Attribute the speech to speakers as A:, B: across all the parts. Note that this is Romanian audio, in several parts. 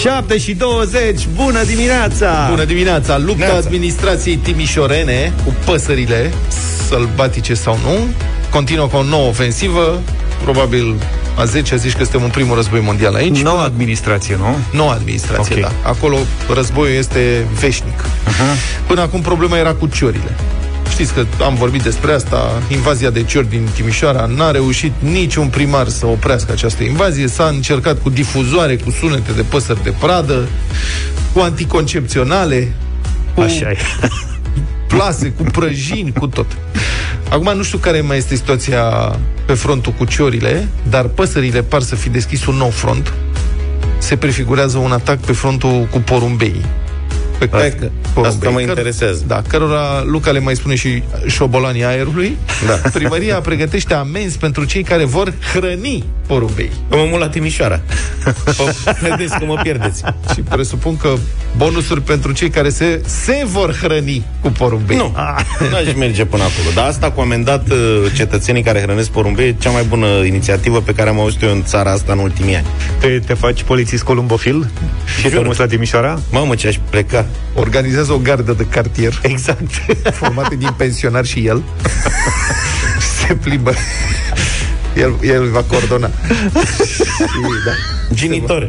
A: 7 și 20, bună dimineața!
B: Bună dimineața! Lupta
A: Neața.
B: administrației timișorene cu păsările, sălbatice sau nu, continuă cu o nouă ofensivă. Probabil a 10 zici că suntem în primul război mondial aici.
A: Noua administrație, nu?
B: Noua administrație,
A: Ok.
B: da. Acolo războiul este veșnic. Uh-huh. Până acum problema era cu ciorile. Știți că am vorbit despre asta, invazia de ciori din Timișoara, n-a reușit niciun primar să oprească această invazie, s-a încercat cu difuzoare, cu sunete de păsări de pradă, cu anticoncepționale, cu
A: Așa e.
B: plase, cu prăjini, cu tot. Acum nu știu care mai este situația pe frontul cu ciorile, dar păsările par să fi deschis un nou front. Se prefigurează un atac pe frontul cu porumbeii. Pe
C: Hai că- asta mă
B: căr-
C: interesează.
B: Da, cărora Luca le mai spune și șobolanii aerului.
C: Da.
B: Primăria pregătește amenzi pentru cei care vor hrăni porumbei.
C: Că mă mult la Timișoara. Pă, Vedeți că mă pierdeți.
B: Și presupun că bonusuri pentru cei care se, se vor hrăni cu porumbei.
C: Nu, n-aș merge până acolo. Dar asta cu amendat uh, cetățenii care hrănesc porumbei e cea mai bună inițiativă pe care am auzit eu în țara asta în ultimii ani.
A: Te, te faci polițist columbofil și te
C: Jur.
A: muți la Timișoara?
C: Mamă, ce aș pleca.
B: Organizează o gardă de cartier
A: Exact.
B: formate din pensionar și el se plimbă el, el va coordona și, da.
C: Genitor.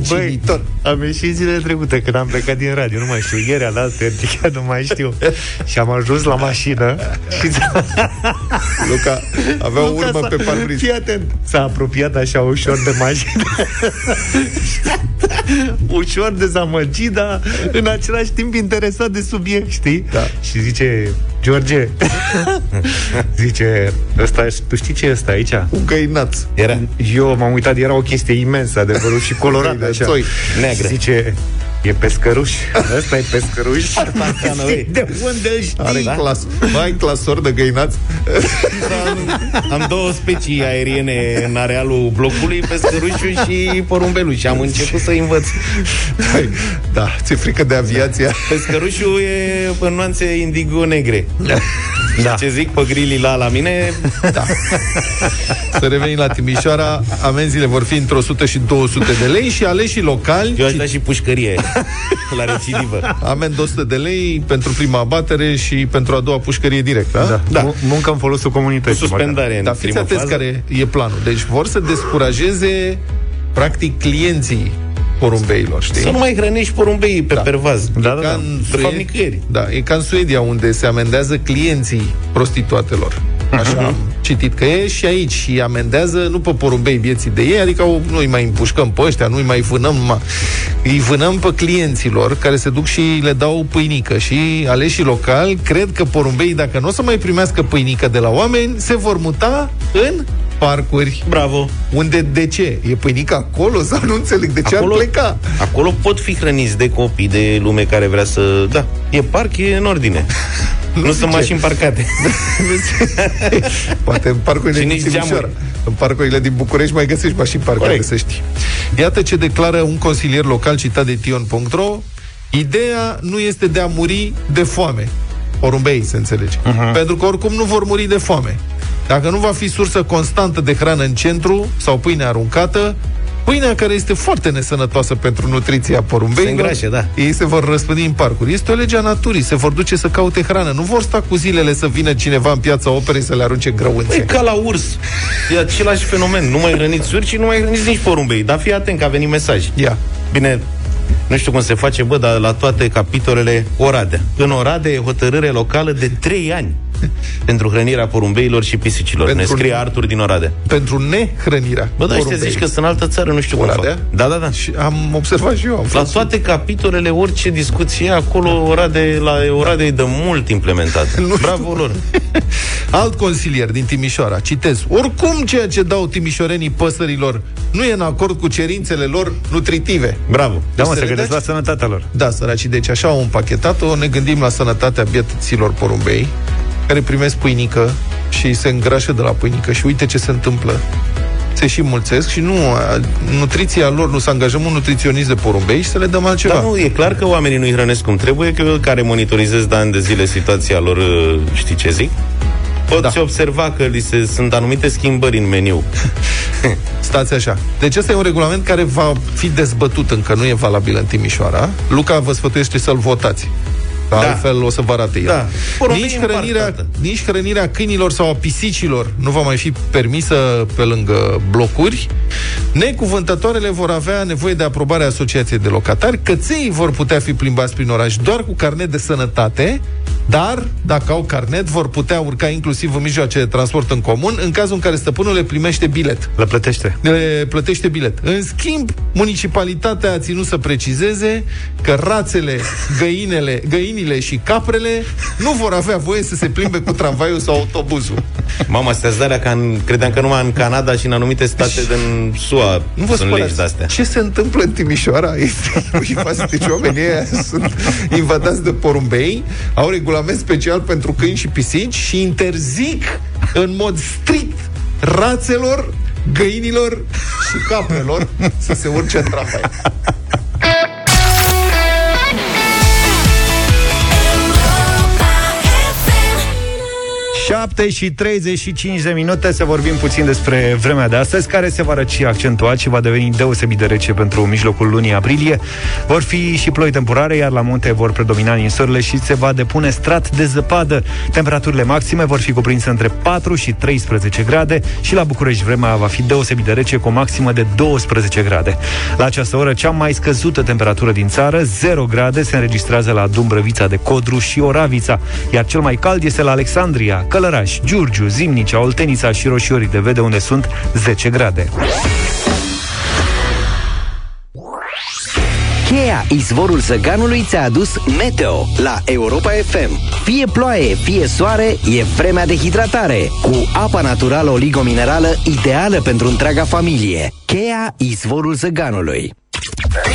B: Genitor.
A: Am ieșit zilele trecute când am plecat din radio, nu mai știu, ieri, alaltă, chiar nu mai știu. Și am ajuns la mașină și
B: Luca avea o
A: Luca
B: urmă
A: s-a-
B: pe parbriz
A: Fii atent. S-a apropiat așa ușor de mașină. ușor dezamăgit, dar în același timp interesat de subiect, știi?
B: Da.
A: Și zice, George, zice, ăsta, tu știi ce e ăsta aici?
B: un găinaț
C: Era
A: Eu m-am uitat, era o chestie imensă, adevărul, și colorat
B: De
A: așa.
B: țoi.
C: neagră.
A: Și zice, e pescăruș. Ăsta e pescăruș.
C: Parteană,
A: Știi
C: ui.
A: de unde îl știi?
B: are
C: Da.
B: clas, mai ai clasor de găinați
C: Am două specii aeriene în arealul blocului, pescărușul și porumbelul și am început să învăț.
B: Hai, da, ți-e frică de aviația
C: Pescărușul e în nuanțe indigo negre.
A: Da.
C: Ce zic pe grilii la la mine,
B: da. Să revenim la Timișoara Amenziile vor fi între 100 și 200 de lei Și aleșii locali
C: eu aș da și pușcărie la recidivă.
B: Amend de 100 de lei pentru prima abatere și pentru a doua pușcărie direct, da?
A: Da.
C: Da.
A: da. Muncă în folosul comunității. măcar.
C: Suspendare în
B: Dar fiți
C: primă
B: atenți
C: fază.
B: care e planul. Deci vor să descurajeze practic clienții porumbeilor, știi?
C: Să nu mai hrănești porumbeii pe
B: Da.
C: pervaz.
A: Da, da,
B: Ca
A: da.
B: în
C: De fapt, nicăieri.
B: Da, e ca în Suedia, unde se amendează clienții prostituatelor. Așa am citit că e și aici și amendează nu pe porumbei vieții de ei, adică au- nu-i mai împușcăm pe ăștia, nu-i mai vânăm, ma, îi vânăm pe clienților care se duc și le dau pâinică și aleșii locali cred că porumbeii, dacă nu o să mai primească pâinică de la oameni, se vor muta în parcuri.
C: Bravo.
B: Unde, de ce? E pâinică acolo sau nu înțeleg de ce
C: Acolo-
B: ar pleca?
C: Acolo pot fi hrăniți de copii, de lume care vrea să... Da, e parc, e în ordine. Nu, sunt
B: zice.
C: mașini parcate.
B: Poate în parcurile
C: Și
B: din
C: nici
B: Timișoara.
C: geamuri.
B: În parcurile din București mai găsești mașini parcate,
C: Corect.
B: să știi. Iată ce declară un consilier local citat de Tion.ro Ideea nu este de a muri de foame. Porumbei, se înțelege. Uh-huh. Pentru că oricum nu vor muri de foame. Dacă nu va fi sursă constantă de hrană în centru sau pâine aruncată, pâinea care este foarte nesănătoasă pentru nutriția porumbeilor,
C: Se îngrașe, da.
B: ei se vor răspândi în parcuri. Este o lege a naturii, se vor duce să caute hrană. Nu vor sta cu zilele să vină cineva în piața operei să le arunce grăunțe.
C: E ca la urs. E același fenomen. Nu mai hrăniți urci, nu mai hrăniți nici porumbei. Dar fii atent că a venit mesaj.
B: Ia.
C: Bine, nu știu cum se face, bă, dar la toate capitolele Oradea. În Oradea e hotărâre locală de 3 ani pentru hrănirea porumbeilor și pisicilor.
B: Pentru-
C: Ne scrie Artur din Oradea.
B: Pentru nehrănirea
C: Bă, da, ăștia
B: porumbei.
C: zici că sunt în altă țară, nu știu cum
B: Oradea?
C: fac. Da, da, da.
B: Și am observat și eu. Am
C: La
B: fost
C: toate capitolele, orice discuție e acolo, Orade, la Oradea e de mult implementat.
B: Nu știu.
C: Bravo lor.
B: Alt consilier din Timișoara, citez, oricum ceea ce dau timișorenii păsărilor nu e în acord cu cerințele lor nutritive.
C: Bravo.
A: Da, mă,
B: Se
A: se gândesc
B: vedeți?
A: la sănătatea lor.
B: Da, săraci, deci așa au împachetat-o, ne gândim la sănătatea bieților porumbei, care primesc pâinică și se îngrașă de la pâinică și uite ce se întâmplă. Se și mulțesc și nu, a, nutriția lor, nu să angajăm un nutriționist de porumbei și să le dăm altceva.
C: Dar nu, e clar că oamenii nu-i hrănesc cum trebuie, că eu care monitorizez de ani de zile situația lor, uh, știi ce zic? Poți
B: Da.
C: da. observa că li se, sunt anumite schimbări în meniu.
B: Stați așa. Deci ăsta e un regulament care va fi dezbătut încă, nu e valabil în Timișoara. Luca vă sfătuiește să-l votați. Că da. altfel o să vă arate el.
C: Da.
B: Nici hrănirea, nici hrănirea câinilor sau a pisicilor nu va mai fi permisă pe lângă blocuri. Necuvântătoarele vor avea nevoie de aprobarea Asociației de Locatari. Căței vor putea fi plimbați prin oraș doar cu carnet de sănătate, dar, dacă au carnet, vor putea urca inclusiv în mijloace de transport în comun, în cazul în care stăpânul le primește bilet.
A: Le plătește.
B: Le plătește bilet. În schimb, municipalitatea a ținut să precizeze că rațele, găinele, găinile și caprele nu vor avea voie să se plimbe cu tramvaiul sau autobuzul.
C: Mama, astea zarea că în, credeam că numai în Canada și în anumite state din SUA
B: nu vă
C: sunt legi de-astea.
B: Ce se întâmplă în Timișoara? Este, deci oamenii ăia sunt invadați de porumbei, au regulament special pentru câini și pisici și interzic în mod strict rațelor, găinilor și caprelor să se urce în tramvai.
A: 7 și 35 de minute să vorbim puțin despre vremea de astăzi, care se va răci accentuat și va deveni deosebit de rece pentru mijlocul lunii aprilie. Vor fi și ploi temporare, iar la munte vor predomina ninsorile și se va depune strat de zăpadă. Temperaturile maxime vor fi cuprinse între 4 și 13 grade și la București vremea va fi deosebit de rece cu o maximă de 12 grade. La această oră, cea mai scăzută temperatură din țară, 0 grade, se înregistrează la Dumbrăvița de Codru și Oravița, iar cel mai cald este la Alexandria, Călăraș, Giurgiu, Zimnicea, Oltenița și Roșiorii de Vede, unde sunt 10 grade.
D: Cheia izvorul Zăganului ți-a adus Meteo la Europa FM. Fie ploaie, fie soare, e vremea de hidratare. Cu apa naturală oligominerală ideală pentru întreaga familie. Cheia izvorul Zăganului.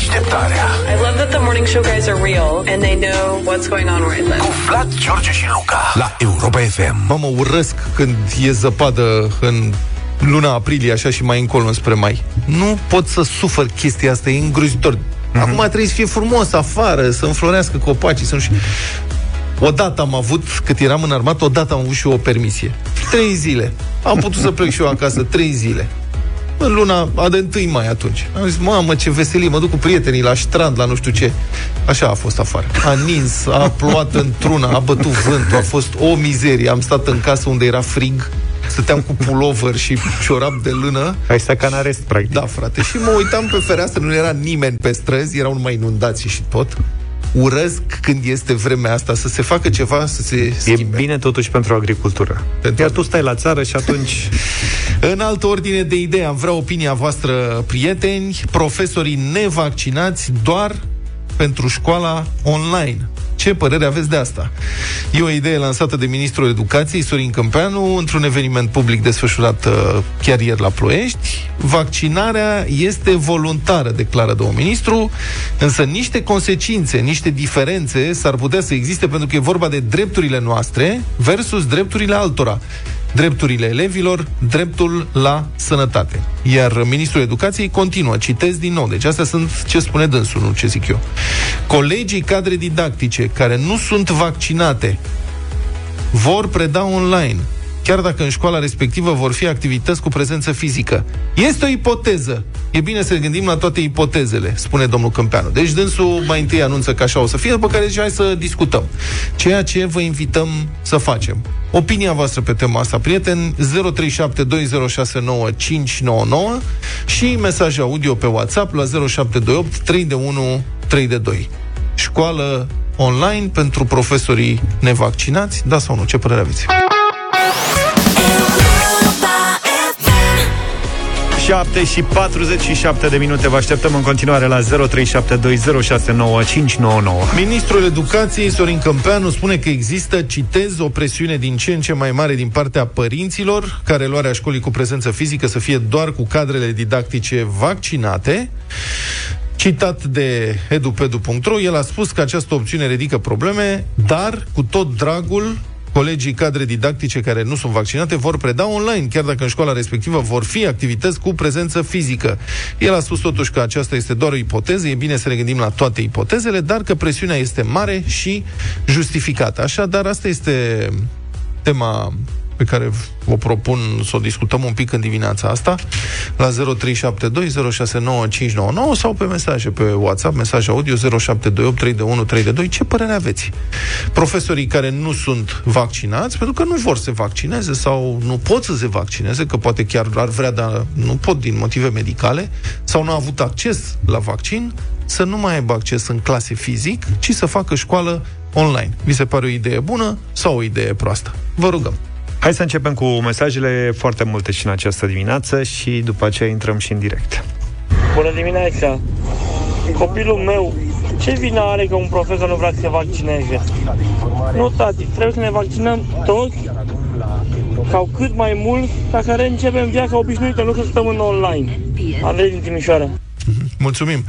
E: Deșteptarea
F: I love that the morning show guys are real and they know what's going on where I live.
E: Cu Vlad, George și Luca La Europa FM
B: Mamă, urăsc când e zăpadă în luna aprilie, așa și mai încolo spre mai. Nu pot să sufăr chestia asta, e îngrozitor. Mm-hmm. Acum trebuie să fie frumos afară, să înflorească copacii, să nu știu... Odată am avut, cât eram în armată, odată am avut și eu o permisie. Trei zile. Am putut să plec și eu acasă, trei zile în luna a de 1 mai atunci. Am zis, mamă, ce veselie, mă duc cu prietenii la strand, la nu știu ce. Așa a fost afară. A nins, a plouat într-una, a bătut vântul, a fost o mizerie. Am stat în casă unde era frig, stăteam cu pulover și ciorap de lână.
A: Ai stat ca în arest, practic.
B: Da, frate. Și mă uitam pe fereastră, nu era nimeni pe străzi, erau numai inundații și tot urăsc când este vremea asta să se facă ceva, să se schimbe.
A: E bine totuși pentru agricultură. Pentru Iar tu stai la țară și atunci...
B: În altă ordine de idei, am vrea opinia voastră, prieteni, profesorii nevaccinați doar pentru școala online. Ce părere aveți de asta? E o idee lansată de Ministrul Educației, Sorin Câmpeanu, într-un eveniment public desfășurat uh, chiar ieri la Ploiești. Vaccinarea este voluntară, declară domnul ministru, însă niște consecințe, niște diferențe s-ar putea să existe pentru că e vorba de drepturile noastre versus drepturile altora drepturile elevilor, dreptul la sănătate. Iar ministrul educației continuă, citez din nou, deci astea sunt ce spune dânsul, nu ce zic eu. Colegii cadre didactice care nu sunt vaccinate vor preda online chiar dacă în școala respectivă vor fi activități cu prezență fizică. Este o ipoteză. E bine să gândim la toate ipotezele, spune domnul Câmpeanu. Deci dânsul mai întâi anunță că așa o să fie, după care zice hai să discutăm. Ceea ce vă invităm să facem. Opinia voastră pe tema asta, prieteni, 0372069599 și mesaj audio pe WhatsApp la 0728 3 de 1 3 de 2. Școală online pentru profesorii nevaccinați, da sau nu? Ce părere aveți?
A: 7 și 47 de minute. Vă așteptăm în continuare la 0372069599.
B: Ministrul Educației, Sorin Câmpeanu, spune că există, citez, o presiune din ce în ce mai mare din partea părinților, care luarea școlii cu prezență fizică să fie doar cu cadrele didactice vaccinate. Citat de edupedu.ro, el a spus că această opțiune ridică probleme, dar cu tot dragul colegii cadre didactice care nu sunt vaccinate vor preda online, chiar dacă în școala respectivă vor fi activități cu prezență fizică. El a spus totuși că aceasta este doar o ipoteză, e bine să ne gândim la toate ipotezele, dar că presiunea este mare și justificată. Așadar, asta este tema pe care o propun să o discutăm un pic în dimineața asta, la 0372069599 sau pe mesaje pe WhatsApp, mesaj audio 07283132. Ce părere aveți? Profesorii care nu sunt vaccinați, pentru că nu vor să se vaccineze sau nu pot să se vaccineze, că poate chiar ar vrea, dar nu pot din motive medicale, sau nu au avut acces la vaccin, să nu mai aibă acces în clase fizic, ci să facă școală online. Vi se pare o idee bună sau o idee proastă? Vă rugăm.
A: Hai să începem cu mesajele foarte multe și în această dimineață și după aceea intrăm și în direct.
G: Bună dimineața! Copilul meu, ce vină are că un profesor nu vrea să se vaccineze? Nu, tati, trebuie să ne vaccinăm toți sau cât mai mult ca să reîncepem viața obișnuită, nu să stăm în online. Andrei din Timișoara.
B: Mulțumim.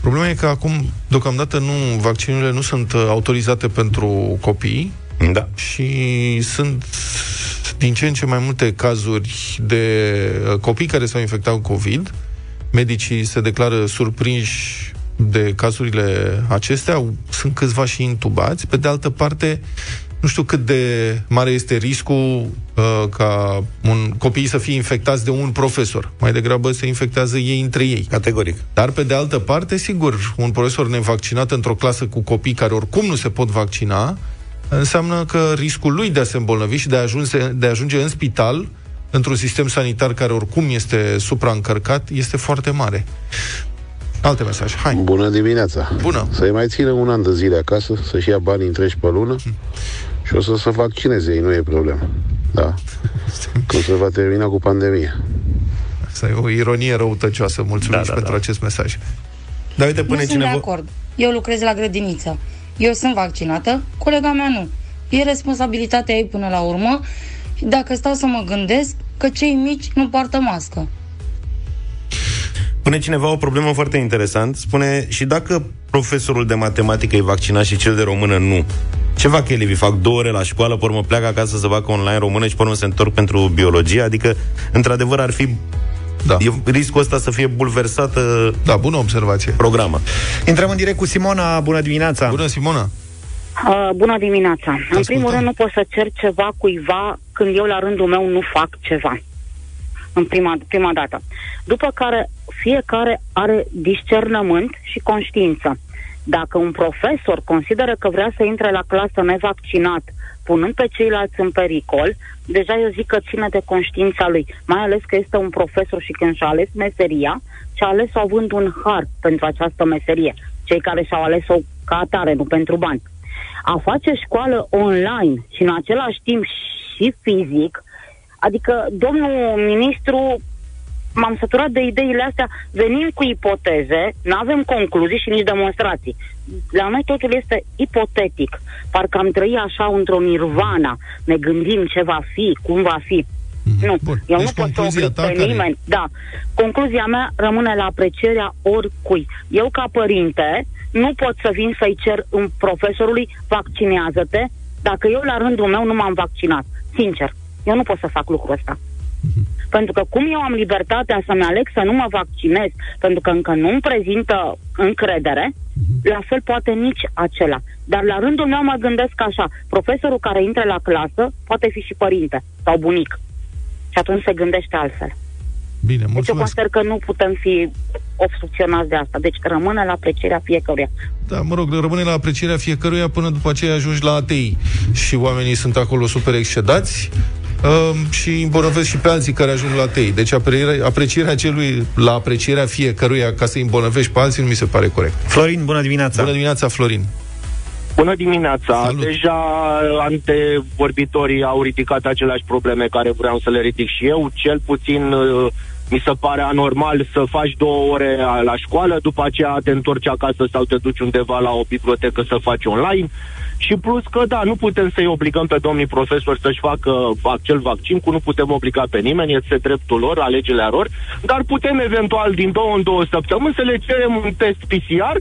B: Problema e că acum, deocamdată, nu, vaccinurile nu sunt uh, autorizate pentru copii
C: Da.
B: și sunt din ce în ce mai multe cazuri de uh, copii care s-au infectat cu COVID. Medicii se declară surprinși de cazurile acestea, sunt câțiva și intubați. Pe de altă parte, nu știu cât de mare este riscul uh, ca un copii să fie infectați de un profesor. Mai degrabă se infectează ei între ei.
C: Categoric.
B: Dar, pe de altă parte, sigur, un profesor nevaccinat într-o clasă cu copii care oricum nu se pot vaccina, înseamnă că riscul lui de a se îmbolnăvi și de a ajunge, de a ajunge în spital, într-un sistem sanitar care oricum este supraîncărcat, este foarte mare. Alte mesaje. Hai.
H: Bună dimineața!
B: Bună.
H: Să-i mai țină un an de zile acasă, să-și ia banii întregi pe lună și o să se vaccineze ei, nu e problemă. Da. Când se va termina cu pandemia.
B: Asta e o ironie răutăcioasă. Mulțumim
A: Da,
B: și
A: da,
B: pentru
A: da.
B: acest mesaj. Dar uite,
I: Nu
B: până
I: sunt
B: cineva...
I: de acord. Eu lucrez la grădiniță. Eu sunt vaccinată, colega mea nu. E responsabilitatea ei până la urmă. Și Dacă stau să mă gândesc că cei mici nu poartă mască.
C: Pune cineva o problemă foarte interesant. Spune, și dacă profesorul de matematică e vaccinat și cel de română nu, ce fac elevii? Fac două ore la școală, pe urmă pleacă acasă să facă online română și pe urmă se întorc pentru biologie? Adică, într-adevăr, ar fi
B: Da.
C: e riscul ăsta să fie bulversată
B: Da, bună observație.
C: programa.
A: Intrăm în direct cu Simona. Bună dimineața!
B: Bună, Simona.
J: Uh, bună dimineața. În
B: ascultăm.
J: primul rând nu pot să cer ceva cuiva când eu la rândul meu nu fac ceva. În prima, prima dată. După care fiecare are discernământ și conștiință. Dacă un profesor consideră că vrea să intre la clasă nevaccinat, punând pe ceilalți în pericol, deja eu zic că ține de conștiința lui. Mai ales că este un profesor și când și-a ales meseria, și-a ales-o având un har pentru această meserie. Cei care și-au ales-o ca atare, nu pentru bani. A face școală online și în același timp și fizic, adică domnul ministru m-am săturat de ideile astea, venim cu ipoteze, nu avem concluzii și nici demonstrații. La noi totul este ipotetic. Parcă am trăit așa într-o nirvana, ne gândim ce va fi, cum va fi. Nu,
B: Bun.
J: eu
B: Deci
J: nu pot să
B: concluzia
J: oblig
B: ta
J: pe
B: care e?
J: nimeni. Da. Concluzia mea rămâne la aprecierea oricui. Eu, ca părinte, nu pot să vin să-i cer un profesorului vaccinează-te dacă eu, la rândul meu, nu m-am vaccinat. Sincer, eu nu pot să fac lucrul ăsta. Pentru că cum eu am libertatea să-mi aleg să nu mă vaccinez, pentru că încă nu-mi prezintă încredere, la fel poate nici acela. Dar la rândul meu mă gândesc așa, profesorul care intră la clasă poate fi și părinte sau bunic. Și atunci se gândește altfel.
B: Bine,
J: Deci eu
B: mulțumesc.
J: consider că nu putem fi obstrucționați de asta. Deci rămâne la aprecierea fiecăruia.
B: Da, mă rog, rămâne la aprecierea fiecăruia până după aceea ajungi la ATI. Și oamenii sunt acolo super excedați uh, și îmbolnăvesc și pe alții care ajung la ATI. Deci aprecierea, aprecierea celui la aprecierea fiecăruia ca să îi îmbolnăvești pe alții nu mi se pare corect.
A: Florin, bună dimineața!
B: Bună dimineața, Florin.
G: Bună dimineața!
B: Salut.
G: Deja antevorbitorii au ridicat aceleași probleme care vreau să le ridic și eu. Cel puțin uh, mi se pare anormal să faci două ore a- la școală, după aceea te întorci acasă sau te duci undeva la o bibliotecă să faci online. Și plus că, da, nu putem să-i obligăm pe domnii profesori să-și facă acel vaccin, cu nu putem obliga pe nimeni, este dreptul lor, alegerea lor, dar putem eventual din două în două săptămâni să le cerem un test PCR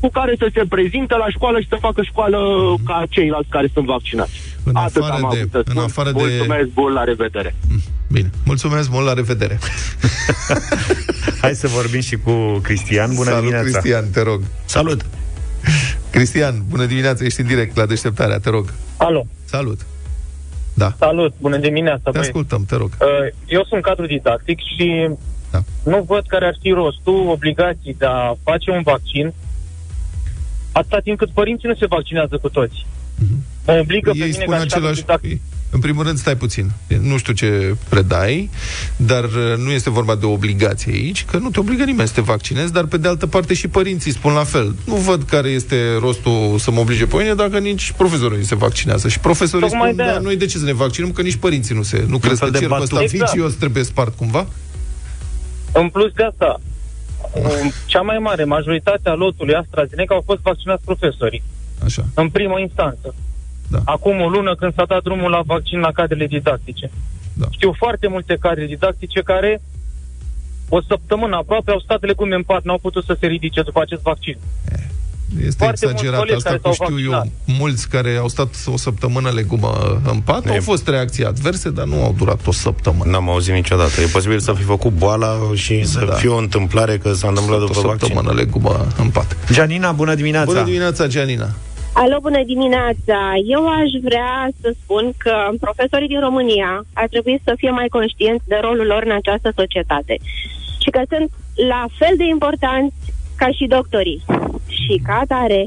G: cu care să se prezinte la școală și să facă școală ca ceilalți care sunt vaccinați.
B: În
G: Atât
B: afară
G: am
B: de-
G: avut să
B: în
G: spun.
B: afară de-
G: Mulțumesc, bun, la revedere!
B: Bine, mulțumesc mult, la revedere.
A: Hai să vorbim și cu Cristian. Bună
B: Salut,
A: dimineața!
B: Cristian, te rog.
C: Salut!
B: Cristian, bună dimineața, ești în direct la deșteptarea, te rog.
G: Alo!
B: Salut. Da.
K: Salut, bună dimineața,
B: Te
K: băieți.
B: ascultăm, te rog.
K: Uh, Eu sunt cadru didactic și
B: Da.
K: nu văd care ar fi rostul obligații de a face un vaccin atâta timp cât părinții nu se vaccinează cu toți. Mă obligă pe
B: Ei
K: mine
B: spun
K: ca și cadru
B: același...
K: didactic.
B: În primul rând, stai puțin. Nu știu ce predai, dar uh, nu este vorba de obligație aici, că nu te obligă nimeni să te vaccinezi, dar pe de altă parte și părinții spun la fel. Nu văd care este rostul să mă oblige pe mine dacă nici profesorii nu se vaccinează. Și profesorii
K: Tocmai
B: spun,
K: de-aia.
B: da, noi de ce să ne vaccinăm, că nici părinții nu se... Nu crezi
C: fel
B: că
C: de
B: cercul
C: batut.
B: ăsta
K: Exact.
B: vicios trebuie spart cumva?
K: În plus de asta, um, cea mai mare majoritate a lotului AstraZeneca au fost vaccinați profesorii,
B: Așa.
K: în primă instanță.
B: Da.
K: Acum o lună când s-a dat drumul la vaccin la cadrele didactice.
B: Da.
K: Știu foarte multe cadre didactice care o săptămână aproape au stat legume în pat, n-au putut să se ridice după acest vaccin.
B: Este
K: Foarte mulți
B: exagerat
K: colegi
B: asta,
K: care
B: cum
K: s-au
B: știu eu.
K: vaccinat.
B: Mulți care au stat o săptămână legumă în pat,
C: E-
B: au fost reacții adverse, dar nu au durat o săptămână.
C: N-am auzit niciodată. E posibil să fi făcut boala și să
B: Da.
C: fie o întâmplare că s-a întâmplat
B: o
C: după vaccin.
B: săptămână legumă în pat.
A: Gianina, bună dimineața!
B: Bună dimineața, Gianina!
L: Alo, bună dimineața! Eu aș vrea să spun că profesorii din România ar trebui să fie mai conștienți de rolul lor în această societate și că sunt la fel de importanți ca și doctorii. Și ca atare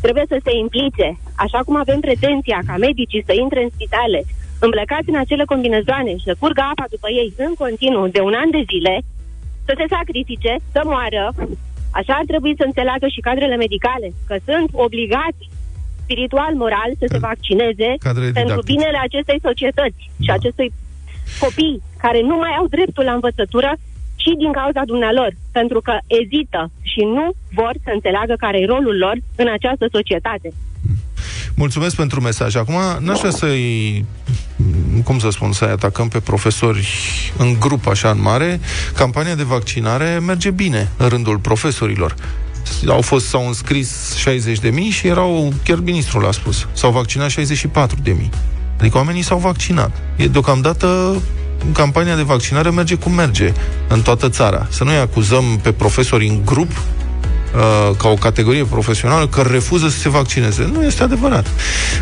L: trebuie să se implice, așa cum avem pretenția ca medicii să intre în spitale îmblăcați în acele combinezoane și să curgă apa după ei în continuu de un an de zile, să se sacrifice, să moară, Așa ar trebui să înțeleagă și cadrele medicale, că sunt obligați spiritual, moral, să se vaccineze
B: Cadrele
L: pentru
B: didactice.
L: binele acestei societăți și
B: Da.
L: acestui copii care nu mai au dreptul la învățătură și din cauza dumnealor, pentru că ezită și nu vor să înțeleagă care e rolul lor în această societate.
B: Mulțumesc pentru mesaj. Acum, n-aș vrea să-i, cum să spun, să-i atacăm pe profesori în grup așa în mare. Campania de vaccinare merge bine în rândul profesorilor. Au fost, s-au înscris 60 de mii și erau, chiar ministrul a spus, s-au vaccinat 64 de mii. Adică oamenii s-au vaccinat. E deocamdată campania de vaccinare merge cum merge în toată țara. Să nu-i acuzăm pe profesori în grup uh, ca o categorie profesională că refuză să se vaccineze. Nu este adevărat.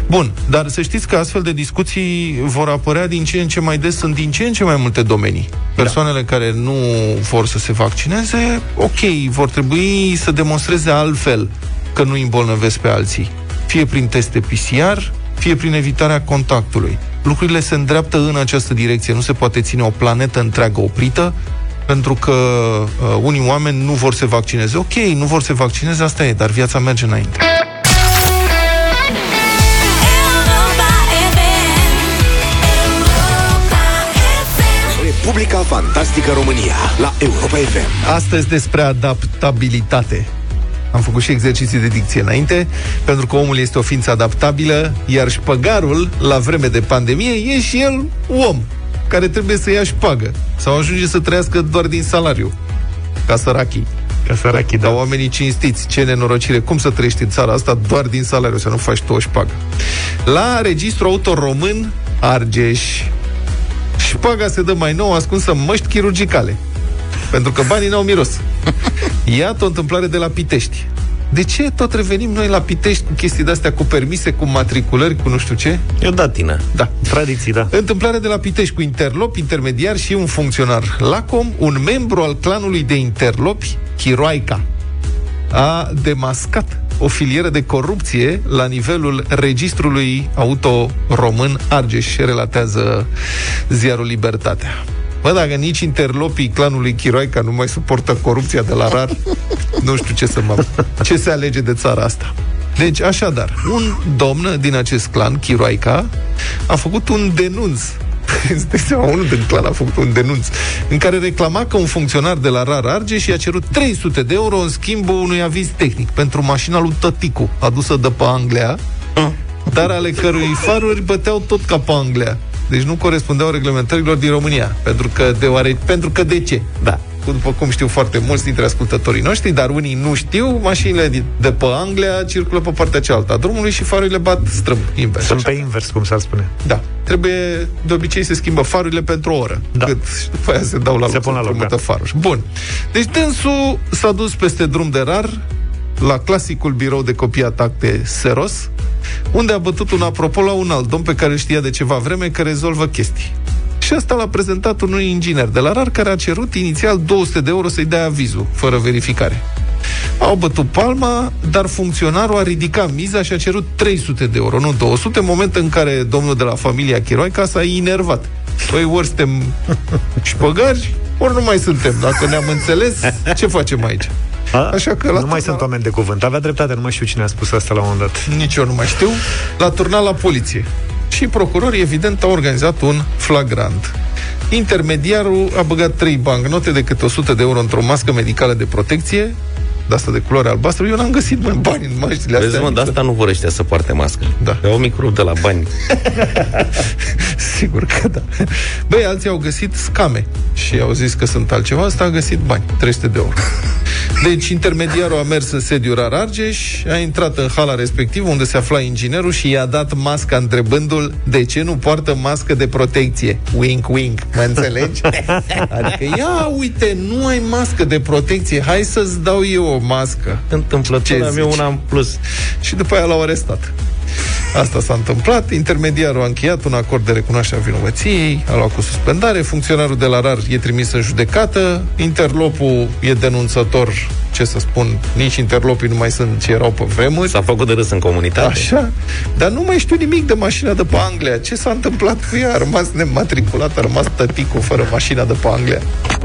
B: Bun, dar să știți că astfel de discuții vor apărea din ce în ce mai des în din ce în ce mai multe domenii. Persoanele care nu vor să se vaccineze, ok, vor trebui să demonstreze altfel că nu îi îmbolnăvesc pe alții. Fie prin teste PCR, fie prin evitarea contactului. Lucrurile se îndreaptă în această direcție. Nu se poate ține o planetă întreagă oprită pentru că uh, unii oameni nu vor să se vaccineze. Ok, nu vor să se vaccineze, asta e, dar viața merge înainte.
E: Republica Fantastică România la Europa FM.
B: Astăzi despre adaptabilitate. Am făcut și exerciții de dicție înainte, pentru că omul este o ființă adaptabilă, iar șpăgarul, la vreme de pandemie, e și el om, care trebuie să ia șpagă sau ajunge să trăiască doar din salariu, ca sărachii.
A: Ca sărachii,
B: da. oamenii cinstiți, ce nenorocire, cum să trăiești în țara asta doar din salariu, să nu faci tu o șpagă. La registru auto român, Argeș, șpaga se dă mai nou ascunsă în măști chirurgicale. Pentru că banii n-au miros. Iată o întâmplare de la Pitești. De ce tot revenim noi la Pitești cu chestii de-astea, cu permise, cu matriculări, cu nu știu ce?
C: E o datină.
B: Da.
A: Tradiții, da.
B: Întâmplare de la Pitești cu interlop, intermediar și un funcționar Lacom, un membru al clanului de interlopi, Chiroaica, a demascat o filieră de corupție la nivelul registrului auto român Argeș, relatează ziarul Libertatea. Bă, dacă nici interlopii clanului Chiroaica nu mai suportă corupția de la rar, nu știu ce să mă... Ce se alege de țara asta? Deci, așadar, un domn din acest clan, Chiroaica, a făcut un denunț Îți dai seama, unul din clan a făcut un denunț în care reclama că un funcționar de la RAR Argeș i-a cerut 300 de euro în schimbul unui aviz tehnic pentru mașina lui Tăticu, adusă de pe Anglia, dar ale cărui faruri băteau tot ca pe Anglia. Deci nu corespundeau reglementărilor din România. Pentru că, deoare, pentru că de ce? Da. După cum știu foarte mulți dintre ascultătorii noștri, dar unii nu știu, mașinile de- de pe Anglia circulă pe partea cealaltă a drumului și farurile bat strâmb, invers.
A: Sunt
B: așa.
A: pe invers, cum s-ar spune.
B: Da. Trebuie, de obicei, se schimbă farurile pentru o oră. Da. Cât, și după aia se dau la
A: Se
B: loc,
A: pun la loc,
B: mută
A: da.
B: faruri. Bun. Deci dânsul s-a dus peste drum de rar la clasicul birou de copiat acte Seros unde a bătut un apropo la un alt domn pe care știa de ceva vreme că rezolvă chestii. Și asta l-a prezentat unui inginer de la RAR care a cerut inițial 200 de euro să-i dea avizul, fără verificare. Au bătut palma, dar funcționarul a ridicat miza și a cerut 300 de euro, nu 200, în moment în care domnul de la familia Chiroica s-a enervat. Păi ori suntem șpăgari, ori nu mai suntem. Dacă ne-am înțeles, ce facem aici?
A: A? Așa că la nu mai sunt oameni de cuvânt. Avea dreptate, nu mai știu cine a spus asta la un moment dat.
B: Nici eu nu mai știu. L-a turnat la poliție. Și procurorii, evident, au organizat un flagrant. Intermediarul a băgat trei bancnote de câte 100 de euro într-o mască medicală de protecție, de asta de culoare albastră, eu n-am găsit mai bani în măștile astea.
C: Vezi, mă, de asta nu vor ăștia să poarte mască.
B: Da.
C: Pe o microb de la bani.
B: Sigur că da. Băi, alții au găsit scame și au zis că sunt altceva, asta a găsit bani, 300 de euro. Deci, intermediarul a mers în sediul Rar Argeș, a intrat în hala respectivă unde se afla inginerul și i-a dat masca întrebându-l de ce nu poartă mască de protecție. Wink, wink, mă înțelegi? adică, ia uite, nu ai mască de protecție, hai să-ți dau eu o mască.
C: Întâmplător am eu una în plus.
B: Și după aia l-au arestat. Asta s-a întâmplat, intermediarul a încheiat un acord de recunoaștere a vinovăției, a luat cu suspendare, funcționarul de la RAR e trimis în judecată, interlopul e denunțător, ce să spun, nici interlopii nu mai sunt ce erau pe vremuri.
C: S-a făcut de râs în comunitate.
B: Așa, dar nu mai știu nimic de mașina de pe Anglia. Ce s-a întâmplat cu ea? A rămas nematriculat, a rămas tăticul fără mașina de pe Anglia.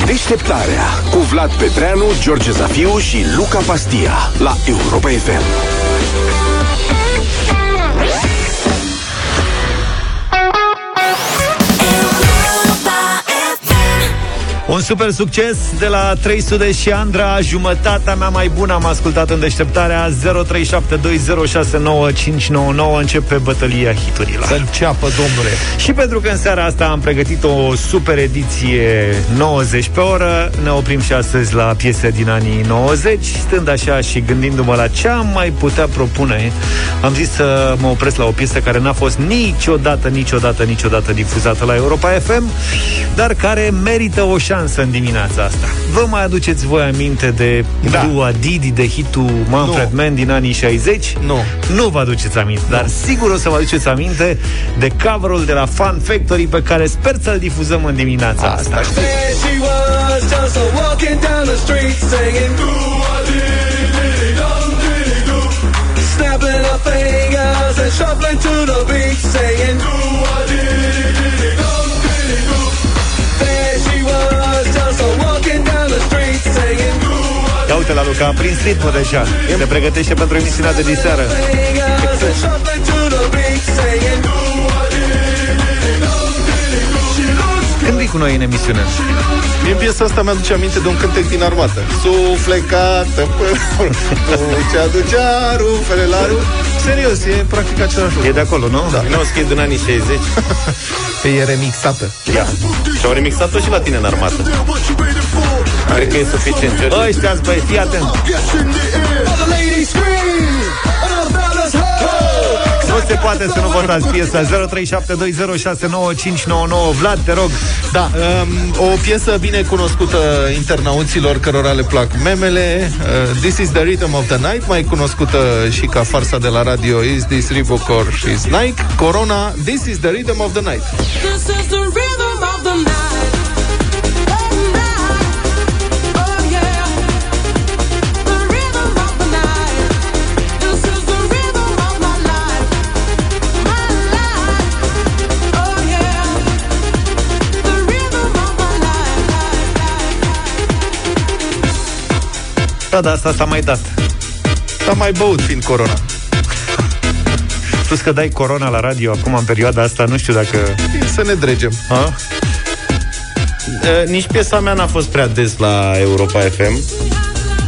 E: Deșteptarea cu Vlad Petreanu, George Zafiu și Luca Pastia la Europa FM.
A: Un super succes de la 300 și Andra Jumătatea mea mai bună am ascultat în deșteptarea 0372069599 Începe bătălia hiturilor.
B: Să înceapă, domnule.
A: Și pentru că în seara asta am pregătit o super ediție 90 pe oră Ne oprim și astăzi la piese din anii 90 Stând așa și gândindu-mă la ce am mai putea propune Am zis să mă opresc la o piesă care n-a fost niciodată, niciodată, niciodată difuzată la Europa FM Dar care merită o șansă șansă în dimineața asta. Vă mai aduceți voi aminte de da. Dua Didi, de hitul Manfred no. Mann din anii 60?
B: Nu.
A: Nu vă aduceți aminte, no. dar sigur o să vă aduceți aminte de coverul de la Fun Factory pe care sper să-l difuzăm în dimineața asta. asta. Snapping her fingers and shuffling to the beat, saying, Do what Ia uite la Luca, prin ritmul deja Se pregătește pentru emisiunea de diseară Când vii cu noi în emisiune?
B: Mie piesa asta mi-aduce aminte de un cântec din armată Suflecată Ce aduce rufele la ru Serios, e practic același lucru
A: E de acolo, nu?
C: Da. Nu, e din anii 60
B: Pe e remixată
C: Ia. Și-au remixat-o și la tine în armată Cred că e suficient
A: Ăștia-ți băi, fii atent. Nu se poate să nu votați piesa. 0372069599 Vlad, te rog.
B: Da, um, o piesă bine cunoscută internauților cărora le plac memele. Uh, This is the Rhythm of the Night Mai cunoscută și ca farsa de la radio Is this Reebok or is Nike Corona, This is the Rhythm of the Night. This is the rhythm
A: Da, da, asta s-a mai dat.
B: S-a mai băut fiind corona.
A: Plus că dai corona la radio acum în perioada asta, nu știu dacă...
B: Să ne dregem.
A: A?
C: E, nici piesa mea n-a fost prea des la Europa FM.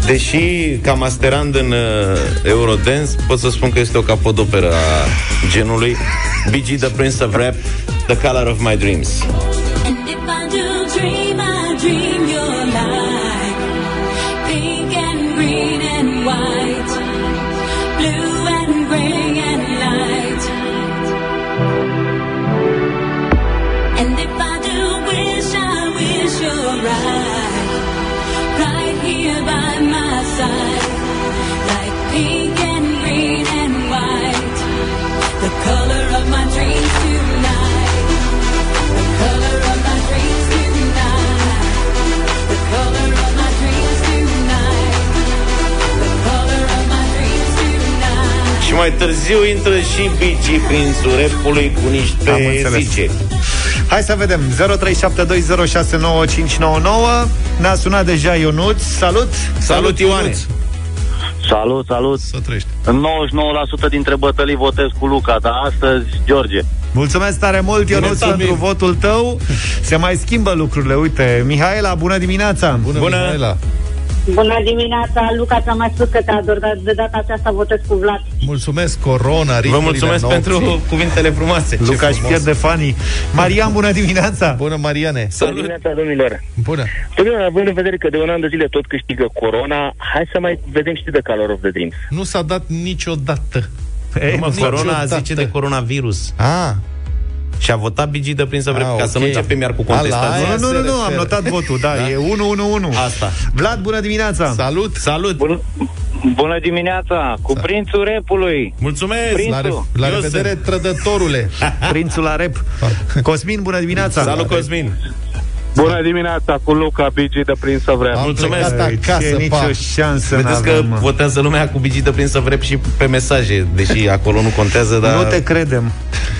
C: Deși, ca masterand în uh, Eurodance, pot să spun că este o capodoperă a genului BG The Prince of Rap, The Color of My Dreams. And if I do dream, I dream mai târziu intră și Bici prințul repului cu
A: Am
C: niște
A: înțeles.
C: zice.
A: Hai să vedem 0372069599 Ne-a sunat deja Ionuț Salut
C: Salut, Ioane!
M: Salut, salut!
B: Să trăiești.
M: În 99% dintre bătălii votez cu Luca, dar astăzi George.
A: Mulțumesc tare mult, Ionuț,
B: Mulțumim.
A: pentru votul tău Se mai schimbă lucrurile, uite Mihaela, bună dimineața
B: Bună,
C: Bună.
B: Mihaela.
J: Bună dimineața, Luca, ți-am mai spus că te ador, dar de data aceasta votez cu Vlad.
B: Mulțumesc, Corona,
C: Vă
B: rifurile
C: mulțumesc
B: nopții.
C: pentru cuvintele frumoase.
A: Luca își
B: frumos.
A: pierde fanii Marian, bună dimineața
B: Bună, Mariane.
M: Bună dimineața, domnilor!
B: Bună.
M: Domnilor, având în vedere că de un an de zile tot câștigă Corona, hai să mai vedem și de Color of the Dreams.
B: Nu s-a dat niciodată.
A: Ei,
C: Mă,
A: nu,
C: corona
B: niciodată.
C: zice de coronavirus.
B: Ah,
C: Și a votat Bigi de prin să vrem,
B: Ah,
C: ca să
B: ok.
C: nu începem iar cu
B: Ala,
C: contestația.
B: aia
A: Nu, nu, nu,
B: se
A: nu, am
B: referă.
A: notat votul, da,
C: Da?
A: e 1-1-1
C: Asta.
A: Vlad, bună dimineața
B: salut.
C: Salut!
M: Bună, bună dimineața! Cu prințul repului!
C: Mulțumesc!
M: Prin-
B: La, re- la
C: Eu
B: revedere,
C: sunt.
B: trădătorule.
A: Prințul la rep Cosmin, bună dimineața
C: Salut, Cosmin!
N: Bună dimineața cu Luca Bigi de Prin să vrem.
B: Am
C: Mulțumesc.
B: plecat acasă,
A: Ce
B: pa.
A: nicio șansă
C: Vedeți că
A: n-avem, mă.
C: votează lumea cu Bigi de prin să vrem și pe mesaje, deși acolo nu contează, dar
A: Nu te credem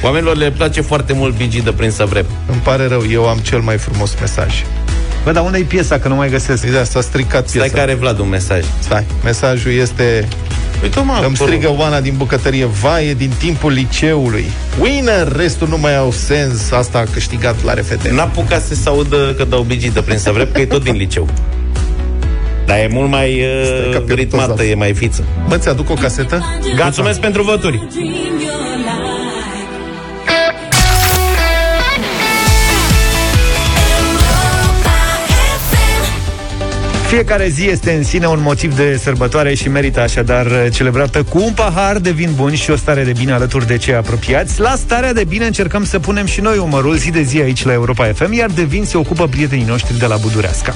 C: oamenilor le place foarte mult Bigi de prin să vrem.
B: Îmi pare rău, eu am cel mai frumos mesaj.
A: Bă, dar unde e piesa, că nu mai găsesc
B: De asta a stricat
C: Stai
B: piesa.
C: că are Vlad un mesaj.
B: Stai, mesajul este
C: Uite, mă,
B: Îmi
C: acolo.
B: strigă Oana din bucătărie Vaie din timpul liceului Winner, restul nu mai au sens Asta a câștigat la RFT
C: N-a apucat să se audă că dau Bigi de prin să vrem, că e tot din liceu. Dar e mult mai
B: Stai că
C: uh,
B: pierd
C: ritmată,
B: toți
C: e mai fiță.
B: Bă, ți-aduc o casetă?
C: Gata. Mulțumesc pentru voturi!
A: Fiecare zi este în sine un motiv de sărbătoare și merită așadar celebrată cu un pahar de vin bun și o stare de bine alături de cei apropiați. La starea de bine încercăm să punem și noi umărul zi de zi aici la Europa FM, iar de vin se ocupă prietenii noștri de la Budureasca.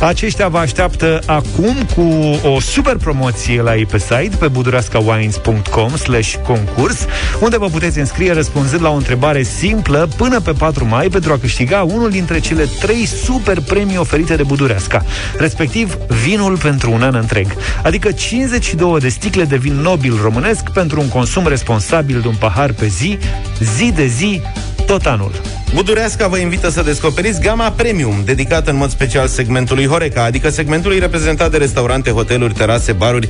A: Aceștia vă așteaptă acum cu o super promoție la ei pe site, pe budureascawines.com slash concurs, unde vă puteți înscrie răspunzând la o întrebare simplă până pe 4 mai pentru a câștiga unul dintre cele trei super premii oferite de Budureasca, respectiv vinul pentru un an întreg, adică 52 de sticle de vin nobil românesc pentru un consum responsabil de un pahar pe zi, zi de zi, tot anul.
C: Budureasca vă invită să descoperiți gama premium, dedicată în mod special segmentului Horeca, adică segmentului reprezentat de restaurante, hoteluri, terase, baruri,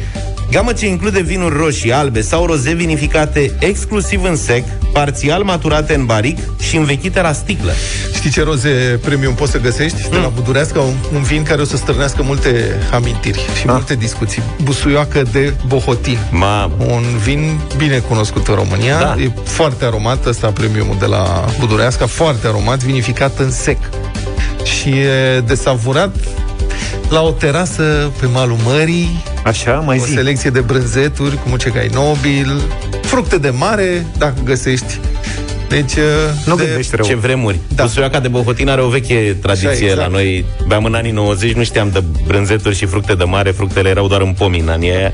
C: gamă ce include vinuri roșii, albe sau roze vinificate exclusiv în sec, parțial maturate în baric și învechite la sticlă.
B: Știi ce roze premium poți să găsești? De la Budureasca, un, un vin care o să stârnească multe amintiri și multe discuții. Busuioacă de Bohotin.
C: Ma,
B: Un vin bine cunoscut în România.
C: Da.
B: E foarte aromat, ăsta premiumul de la Budureasca, foarte aromat, vinificat în sec. Și e desavurat la o terasă pe malul mării,
A: Așa, mai
B: o
A: zi.
B: selecție de brânzeturi cu mucegai nobil, fructe de mare, dacă găsești. Deci,
A: Nu
B: de...
A: gândești rău.
C: ce vremuri.
B: Da.
C: Da. Busuioaca de Bohotin are o veche tradiție
B: Așa, exact.
C: la noi. Beam în anii 90, nu știam de brânzeturi și fructe de mare, fructele erau doar în pomi în anii aia.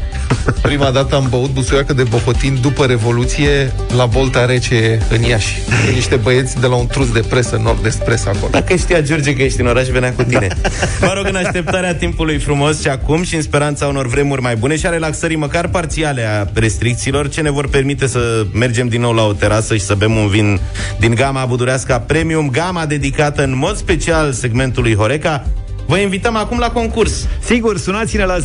B: Prima dată am băut busuioacă de bohotin după Revoluție la Bolta Rece în Iași. Niște băieți de la un trus de presă, nord-est presă acolo.
C: Dacă știa George că ești în oraș, venea cu tine. Mă rog, în așteptarea timpului frumos și acum și în speranța unor vremuri mai bune și a relaxării măcar parțiale a restricțiilor, ce ne vor permite să mergem din nou la o terasă și să bem un vin din gama budurească Premium, gama dedicată în mod special segmentului Horeca. Vă invităm acum la concurs.
A: Sigur, sunați-ne la 0372069599,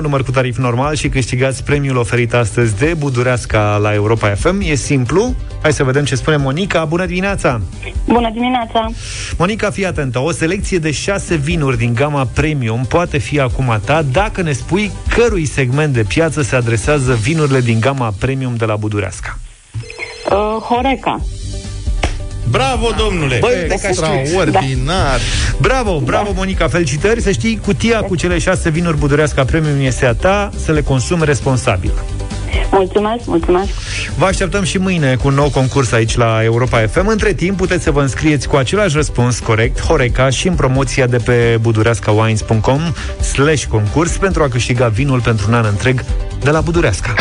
A: număr cu tarif normal și câștigați premiul oferit astăzi de Budureasca la Europa FM. E simplu. Hai să vedem ce spune Monica. Bună dimineața!
J: Bună dimineața!
A: Monica, fii atentă. O selecție de șase vinuri din gama premium poate fi acum a ta dacă ne spui cărui segment de piață se adresează vinurile din gama premium de la Budureasca.
J: Uh, Horeca.
C: Bravo, domnule!
A: Băi, de ca știu.
B: Extraordinar!
A: Bravo, bravo, Monica, felicitări. Să știi, cutia cu cele șase vinuri Budureasca Premium este a ta, să le consumi responsabil.
J: Mulțumesc, mulțumesc.
A: Vă așteptăm și mâine cu un nou concurs aici la Europa FM. Între timp puteți să vă înscrieți cu același răspuns corect, Horeca, și în promoția de pe budureascawines.com slash concurs pentru a câștiga vinul pentru un an întreg de la Budureasca.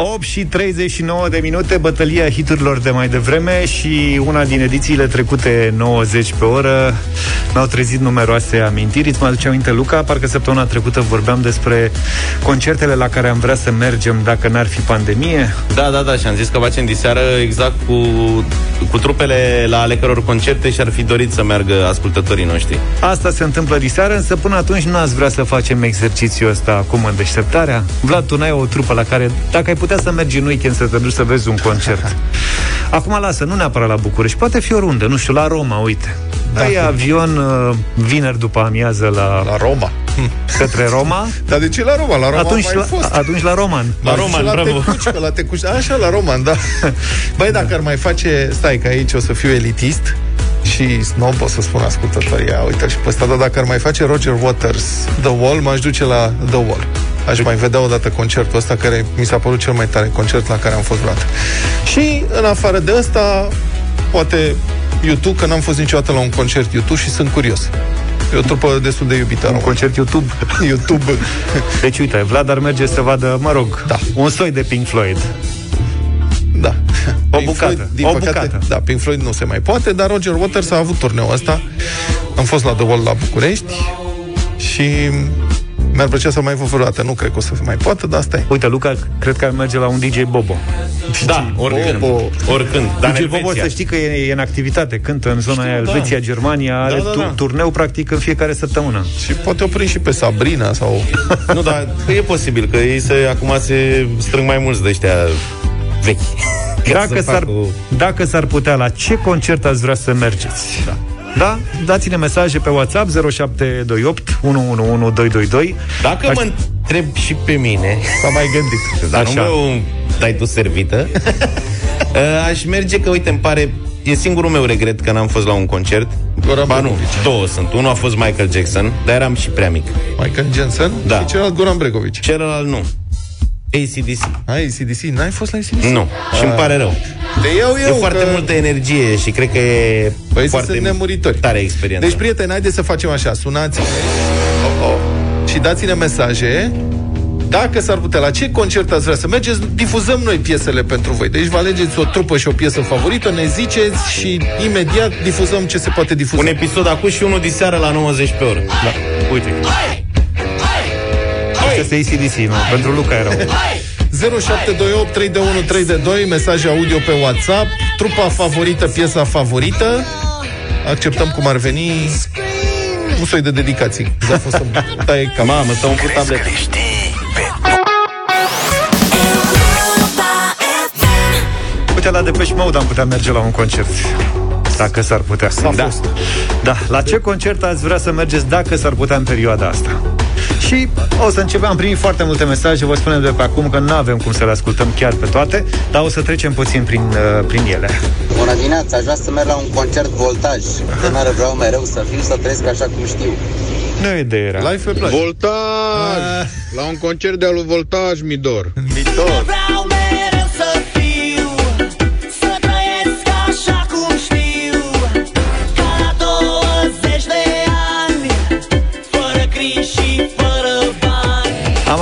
A: 8 și 39 de minute, bătălia hiturilor de mai devreme și una din edițiile trecute 90 pe oră mi-au trezit numeroase amintiri. Îți mai aduce aminte, Luca? Parcă săptămâna trecută vorbeam despre concertele la care am vrea să mergem dacă n-ar fi pandemie.
C: Da, da, da, și am zis că facem diseară exact cu, cu trupele la ale căror concerte și ar fi dorit să meargă ascultătorii noștri.
A: Asta se întâmplă diseară, însă până atunci nu ați vrea să facem exercițiul ăsta acum în deșteptarea? Vlad, tu n-ai o trupă la care, dacă ai putea să mergi în weekend să te duci să vezi un concert. Acum lasă, nu neapărat la București, poate fi oriunde, nu știu, la Roma, uite. Da. Ai avion uh, vineri după amiază la...
B: La Roma.
A: Către Roma.
B: Dar de ce la Roma? La Roma
A: atunci,
B: mai
A: la,
B: fost.
A: atunci la Roman.
C: La Roman,
B: la
C: bravo.
B: Tecuci, că la tecuci, așa, la Roman, da. Băi, dacă ar mai face, stai că aici o să fiu elitist și snob, o să spun ascultătorii, ia, uite și pe ăsta, dar dacă ar mai face Roger Waters The Wall, m-aș duce la The Wall. Aș mai vedea odată concertul ăsta care mi s-a părut cel mai tare concert la care am fost vreodată. Și în afară de ăsta, poate YouTube, că n-am fost niciodată la un concert YouTube și sunt curios. E o trupă destul de iubită.
A: Un
B: română.
A: concert YouTube.
B: YouTube.
A: Deci, uite, Vlad ar merge să vadă, mă rog,
B: Da.
A: un soi de Pink Floyd.
B: Da.
A: O
B: Pink
A: bucată.
B: Floyd, din
A: O
B: păcate,
A: bucată.
B: Da, Pink Floyd nu se mai poate, dar Roger Waters a avut turneul ăsta. Am fost la The Wall la București și mi-ar plăcea să mai văd vreodată. Nu cred că o să se mai poată, dar asta e.
A: Uite, Luca, cred că ar merge la un DJ Bobo.
C: Da, oricând.
B: Bobo.
C: Oricând. Dar
A: DJ
C: în
A: Bobo,
C: Elveția.
A: să știi că e, e în activitate. Cântă în zona
C: Știu,
A: aia,
C: da.
A: Elveția, Germania, are
C: da,
A: tu-
C: da.
A: turneu practic în fiecare săptămână.
B: Și poate opri și pe Sabrina sau...
C: Nu, dar e posibil că ei se, acum se strâng mai mulți de ăștia vechi. Ca
A: Dacă
C: să
A: s-ar,
C: facă o-
A: dacă s-ar putea, la ce concert ați vrea să mergeți? Da. Da? Dați-ne mesaje pe WhatsApp 0728 111222.
C: Dacă
A: Aș-
C: mă întreb și pe mine,
A: S-a mai gândit.
C: dar nu
A: Așa.
C: mă dai tu servită, aș merge că, uite, îmi pare E singurul meu regret că n-am fost la un concert.
B: Goran
C: ba nu,
B: Bregovici.
C: două sunt. Unul a fost Michael Jackson, dar eram și prea mic.
B: Michael Jensen
C: Da.
B: și celălalt Goran Bregovici.
C: Celălalt nu. ACDC.
B: Ai ACDC? N-ai fost la ACDC?
C: Nu. Și îmi pare rău.
B: Te iau eu
C: e foarte
B: că...
C: multă energie și cred că e
B: Băi,
C: foarte
B: sunt nemuritori.
C: tare experiență.
B: Deci, prieteni, haideți să facem așa. Sunați oh, oh. și dați-ne mesaje dacă s-ar putea, la ce concert ați vrea să mergeți, difuzăm noi piesele pentru voi. Deci vă alegeți o trupă și o piesă favorită, ne ziceți și imediat difuzăm ce se poate difuza.
C: Un episod acum și unul diseară la 90 pe oră.
A: Da. Uite. Asta este ACDC, nu? Pentru Luca erau.
B: 0728 3 de 1 3 de 2 Mesaje audio pe WhatsApp Trupa favorită, piesa favorită Acceptăm cum ar veni Un soi de dedicații A fost să taie cam
C: Mamă, s-a umplut tabletă.
A: Uite, la Depeche Mode am putea merge la un concert. Dacă s-ar putea.
B: S-a
A: da.
B: fost.
A: Da. La ce concert ați vrea să mergeți dacă s-ar putea în perioada asta? Și o să începem, am primit foarte multe mesaje, vă spunem de pe acum că nu avem cum să le ascultăm chiar pe toate, dar o să trecem puțin prin, uh, prin ele.
O: Bună dimineața, aș vrea să merg la un concert voltaj. Tânăr vreau mereu să fiu, să trăiesc așa cum știu.
A: Nu e idee era.
B: Live pe plajă
P: Voltaj! La un concert de-al lui Voltaj, Midor.
B: Viitor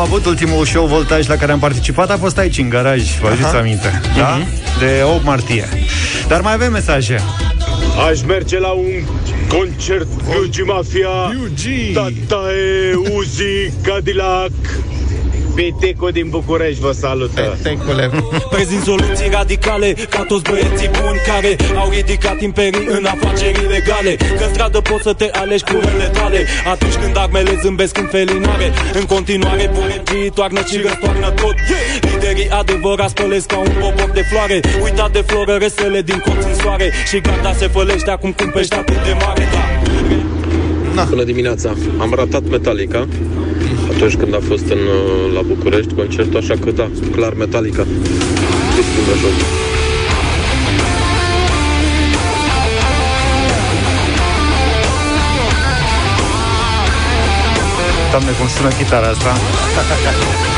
A: avut ultimul show voltaj la care am participat, a fost aici în garaj, vă aduceți aminte, da? De 8 martie. Dar mai avem mesaje.
Q: Aș merge la un concert Fuji Mafia
B: Fuji.
Q: Tata e Uzi Cadillac Piteco din București vă salută.
B: Tecule
R: Prezint soluții radicale Ca toți băieții buni care Au ridicat imperii în afaceri ilegale. Că în stradă poți să te alegi cu rele tale. Atunci când armele zâmbesc în felinare În continuare bulegii toarnă și răstoarnă tot. Liderii adevărați spălesc ca un popor de floare. Uita de florăresele din colț în soare. Și gata se fălește acum cum pești atât de mare. Da.
S: Bună dimineața! Am ratat Metallica atunci când a fost în, uh, la București concertul, așa că da, clar Metallica. Cristi din Brașov.
A: Doamne, cum sună chitara asta.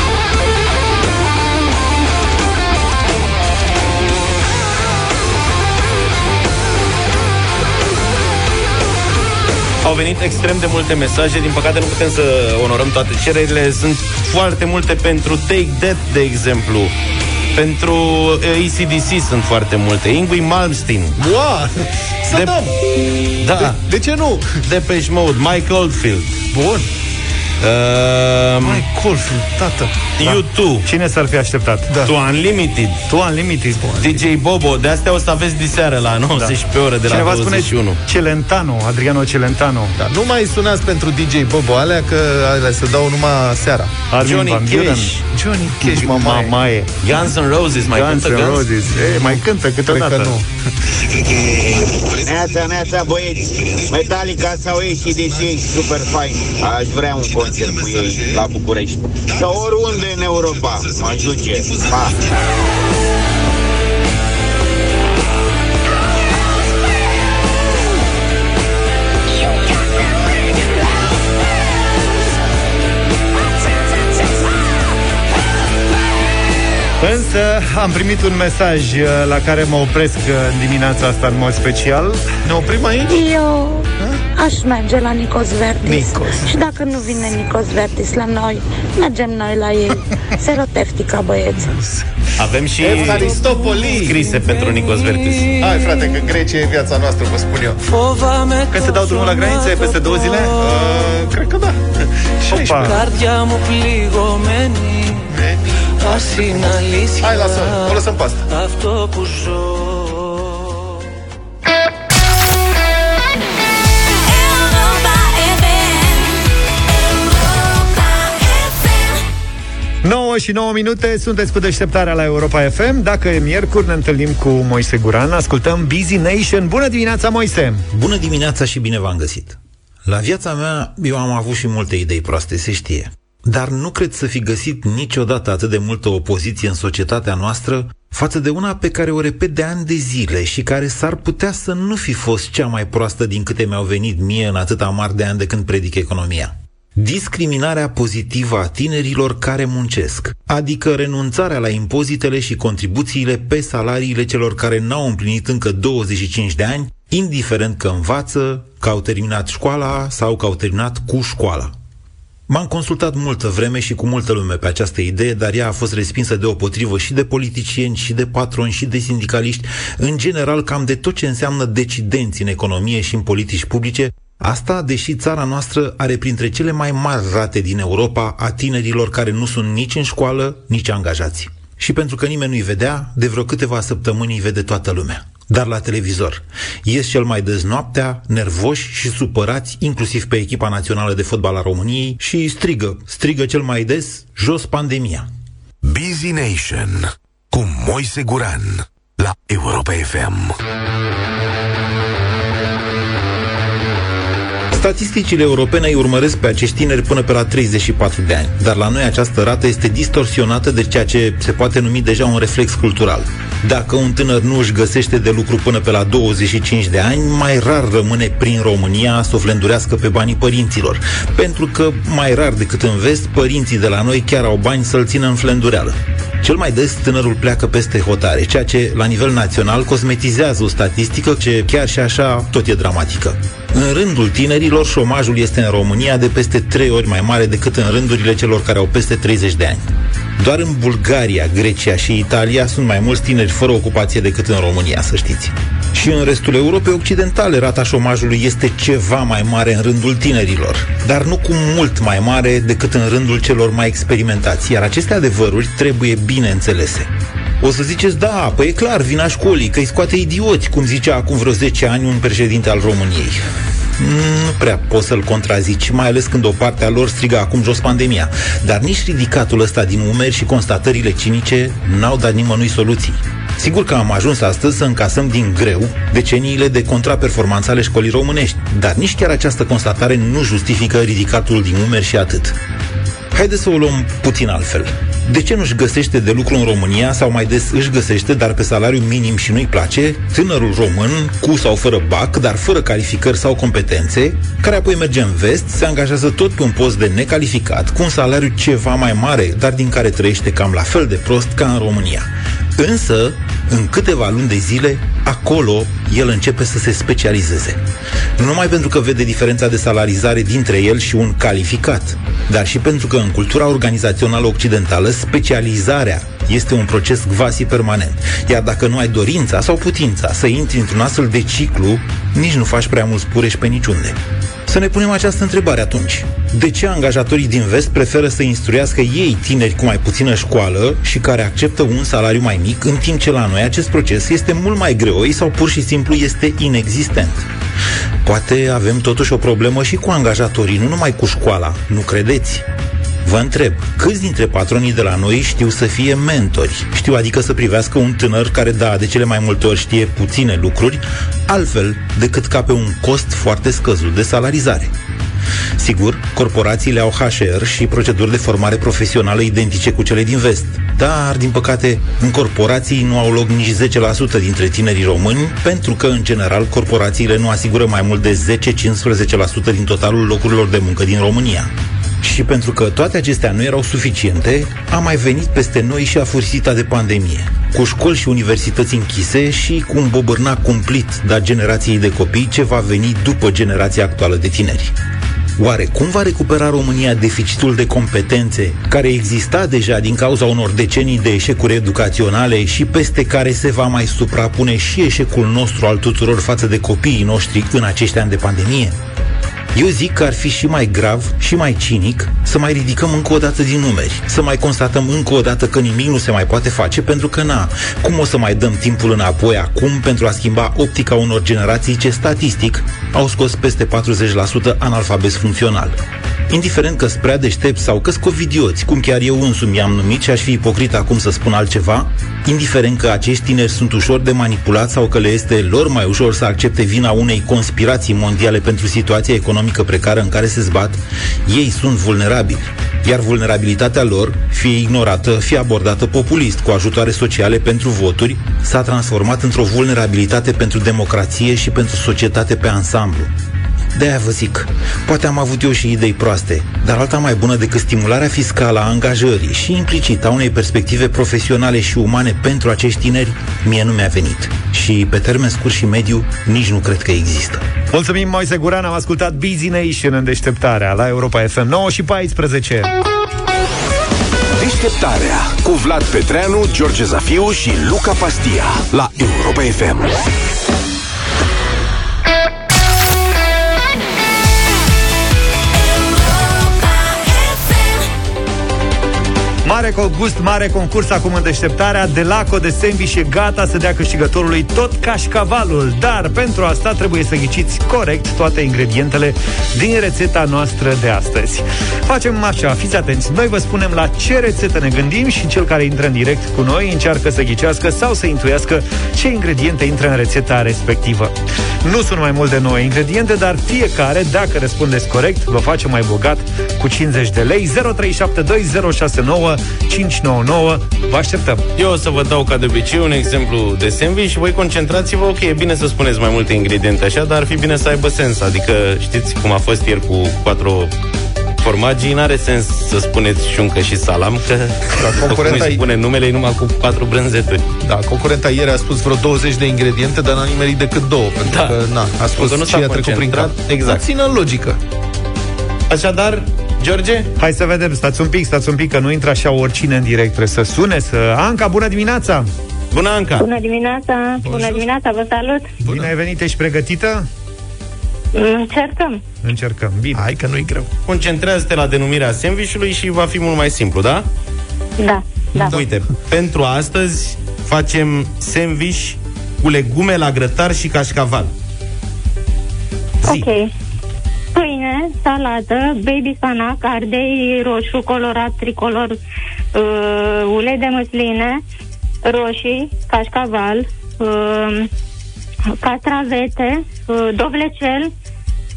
C: Au venit extrem de multe mesaje, din păcate nu putem să onorăm toate cererile. Sunt foarte multe pentru Take That, de exemplu. Pentru uh, ACDC sunt foarte multe. Ingui Malmsteen.
B: Wow! Să
C: De-
B: dăm!
C: Da.
B: De, de ce nu?
C: Depeche Mode, Mike Oldfield.
B: Bun.
C: Uh,
B: Mai Colfield, tată.
C: U2.
A: Cine s-ar fi așteptat?
C: Da. To Unlimited.
A: To Unlimited.
C: DJ Bobo. De astea o să aveți diseară la 90 pe oră de la
A: Cineva
C: 21.
A: spune Celentano, Adriano Celentano.
B: Da, nu mai sunați pentru DJ Bobo alea, că alea se dau numai seara.
A: Armin
C: Johnny
A: Van Buren.
C: Cash.
B: Johnny Cash, mamaie.
A: Mamaie.
C: Guns N' Roses. Mai
A: Guns
C: cântă
A: N'
C: Guns?
A: Roses. Ei, mai cântă
B: Cred
A: câteodată.
B: că nu.
Q: Neața, neața, băieți Metallica sau ACDC Super fain Aș vrea un concert cu ei la București Sau oriunde în Europa M-aș duce Pa!
A: Însă am primit un mesaj uh, la care mă opresc uh, în dimineața asta în mod special.
B: Ne oprim aici?
T: Eu Aș merge la Nicos Verdis.
B: Nicos.
T: Și dacă nu vine Nicos Verdis la noi, mergem noi la ei. Seroteftica, băieți.
C: Avem și
B: Evharistopoli
C: scrise pentru Nicos Verdis.
B: Hai, frate, că Grecia e viața noastră, vă spun eu.
A: Că se dau drumul la granițe peste două zile?
B: Uh, cred că da.
A: Opa.
B: Hai, lasă, o lăsăm pe asta.
A: 9 și 9 minute, sunteți cu deșteptarea la Europa FM. Dacă e miercuri, ne întâlnim cu Moise Guran. Ascultăm Busy Nation. Bună dimineața, Moise!
U: Bună dimineața și bine v-am găsit! La viața mea, eu am avut și multe idei proaste, se știe. Dar nu cred să fi găsit niciodată atât de multă opoziție în societatea noastră față de una pe care o repet de ani de zile și care s-ar putea să nu fi fost cea mai proastă din câte mi-au venit mie în atâta mari de ani de când predic economia. Discriminarea pozitivă a tinerilor care muncesc, adică renunțarea la impozitele și contribuțiile pe salariile celor care n-au împlinit încă 25 de ani, indiferent că învață, că au terminat școala sau că au terminat cu școala. M-am consultat multă vreme și cu multă lume pe această idee, dar ea a fost respinsă deopotrivă și de politicieni, și de patroni, și de sindicaliști, în general cam de tot ce înseamnă decidenți în economie și în politici publice, Asta, deși țara noastră are printre cele mai mari rate din Europa a tinerilor care nu sunt nici în școală, nici angajați. Și pentru că nimeni nu-i vedea, de vreo câteva săptămâni îi vede toată lumea. Dar la televizor. Ies cel mai des noaptea, nervoși și supărați, inclusiv pe echipa națională de fotbal a României, și strigă, strigă cel mai des, jos pandemia.
E: Busy Nation cu Moise Guran la Europa FM.
U: Statisticile europene îi urmăresc pe acești tineri până pe la 34 de ani, dar la noi această rată este distorsionată de ceea ce se poate numi deja un reflex cultural. Dacă un tânăr nu își găsește de lucru până pe la 25 de ani, mai rar rămâne prin România să o flendurească pe banii părinților, pentru că mai rar decât în vest, părinții de la noi chiar au bani să-l țină în flendureală. Cel mai des tânărul pleacă peste hotare, ceea ce la nivel național cosmetizează o statistică ce chiar și așa tot e dramatică. În rândul tinerilor, șomajul este în România de peste 3 ori mai mare decât în rândurile celor care au peste 30 de ani. Doar în Bulgaria, Grecia și Italia sunt mai mulți tineri fără ocupație decât în România, să știți. Și în restul Europei Occidentale, rata șomajului este ceva mai mare în rândul tinerilor, dar nu cu mult mai mare decât în rândul celor mai experimentați, iar aceste adevăruri trebuie bine înțelese. O să ziceți, da, păi e clar, vina școlii, că îi scoate idioți, cum zicea acum vreo 10 ani un președinte al României. Nu prea poți să-l contrazici, mai ales când o parte a lor strigă acum jos pandemia. Dar nici ridicatul ăsta din umeri și constatările cinice n-au dat nimănui soluții. Sigur că am ajuns astăzi să încasăm din greu deceniile de contraperformanță ale școlii românești, dar nici chiar această constatare nu justifică ridicatul din umeri și atât. Haideți să o luăm puțin altfel. De ce nu-și găsește de lucru în România sau mai des își găsește, dar pe salariu minim și nu-i place, tânărul român, cu sau fără bac, dar fără calificări sau competențe, care apoi merge în vest, se angajează tot pe un post de necalificat, cu un salariu ceva mai mare, dar din care trăiește cam la fel de prost ca în România. Însă, în câteva luni de zile, acolo el începe să se specializeze. Nu numai pentru că vede diferența de salarizare dintre el și un calificat, dar și pentru că în cultura organizațională occidentală specializarea este un proces quasi permanent. Iar dacă nu ai dorința sau putința să intri într-un astfel de ciclu, nici nu faci prea mulți pureși pe niciunde. Să ne punem această întrebare atunci. De ce angajatorii din vest preferă să instruiască ei tineri cu mai puțină școală și care acceptă un salariu mai mic, în timp ce la noi acest proces este mult mai greoi sau pur și simplu este inexistent? Poate avem totuși o problemă și cu angajatorii, nu numai cu școala, nu credeți? Vă întreb, câți dintre patronii de la noi știu să fie mentori? Știu adică să privească un tânăr care, da, de cele mai multe ori știe puține lucruri, altfel decât ca pe un cost foarte scăzut de salarizare. Sigur, corporațiile au HR și proceduri de formare profesională identice cu cele din vest. Dar, din păcate, în corporații nu au loc nici 10% dintre tinerii români, pentru că, în general, corporațiile nu asigură mai mult de 10-15% din totalul locurilor de muncă din România. Și pentru că toate acestea nu erau suficiente, a mai venit peste noi și afursita de pandemie, cu școli și universități închise și cu un bobârnac cumplit dat generației de copii ce va veni după generația actuală de tineri. Oare cum va recupera România deficitul de competențe care exista deja din cauza unor decenii de eșecuri educaționale și peste care se va mai suprapune și eșecul nostru al tuturor față de copiii noștri în acești ani de pandemie? Eu zic că ar fi și mai grav și mai cinic să mai ridicăm încă o dată din numeri, să mai constatăm încă o dată că nimic nu se mai poate face, pentru că, na, cum o să mai dăm timpul înapoi acum pentru a schimba optica unor generații ce, statistic, au scos peste 40% analfabet funcțional. Indiferent că sunt prea deștepți sau că sunt covidioți, cum chiar eu însumi i-am numit și aș fi ipocrit acum să spun altceva, indiferent că acești tineri sunt ușor de manipulat sau că le este lor mai ușor să accepte vina unei conspirații mondiale pentru situația economică precară în care se zbat, ei sunt vulnerabili. Iar vulnerabilitatea lor, fie ignorată, fie abordată populist cu ajutoare sociale pentru voturi, s-a transformat într-o vulnerabilitate pentru democrație și pentru societate pe ansamblu. De-aia vă zic, poate am avut eu și idei proaste, dar alta mai bună decât stimularea fiscală a angajării și implicit a unei perspective profesionale și umane pentru acești tineri, mie nu mi-a venit. Și pe termen scurt și mediu, nici nu cred că există.
A: Mulțumim, Moise Guran, am ascultat Busy Nation în deșteptarea la Europa FM 9 și 14.
E: Deșteptarea cu Vlad Petreanu, George Zafiu și Luca Pastia la Europa FM.
A: Mare gust, mare concurs acum în deșteptarea Delaco de sandwich e gata să dea câștigătorului tot cașcavalul. Dar pentru asta trebuie să ghiciți corect toate ingredientele din rețeta noastră de astăzi. Facem așa, fiți atenți. Noi vă spunem la ce rețetă ne gândim Și cel care intră în direct cu noi încearcă să ghicească Sau să intuiască ce ingrediente intră în rețeta respectivă. Nu sunt mai mult de 9 ingrediente Dar fiecare, dacă răspundeți corect Vă face mai bogat cu 50 de lei. 0372069599 599 Vă așteptăm!
C: Eu o să vă dau ca de obicei un exemplu de sandwich și voi concentrați-vă, ok, e bine să spuneți mai multe ingrediente așa, dar ar fi bine să aibă sens. Adică știți cum a fost ieri cu patru formagii, n-are sens să spuneți șuncă și salam, că
B: La concurenta
C: cum își spune numele e numai cu patru brânzeturi.
B: Da, concurenta ieri a spus vreo 20 de ingrediente, dar n-a nimerit decât două, pentru
C: Da.
B: că, na, a spus
C: Încă nu
B: și
C: s-a
B: a trecut prin cap.
C: concentrat, exact.
B: Țină în logică.
C: Așadar, George?
A: Hai să vedem, stați un pic, stați un pic Că nu intră așa oricine în direct Trebuie să sune, să... Anca, bună dimineața!
C: Bună, Anca!
L: Bună dimineața! Bună dimineața, vă salut!
A: Bine ai venit, ești pregătită?
L: Încercăm.
A: Încercăm, bine
B: Hai că nu-i greu
C: Concentrează-te la denumirea sandvișului și va fi mult mai simplu, da?
L: Da, da.
C: Uite, pentru astăzi facem sandwich cu legume la grătar și cașcaval. Zi.
L: Ok. Pâine, salată, baby spanac, ardei roșu, colorat, tricolor, uh, ulei de măsline, roșii, cașcaval, uh, castravete, uh, dovlecel,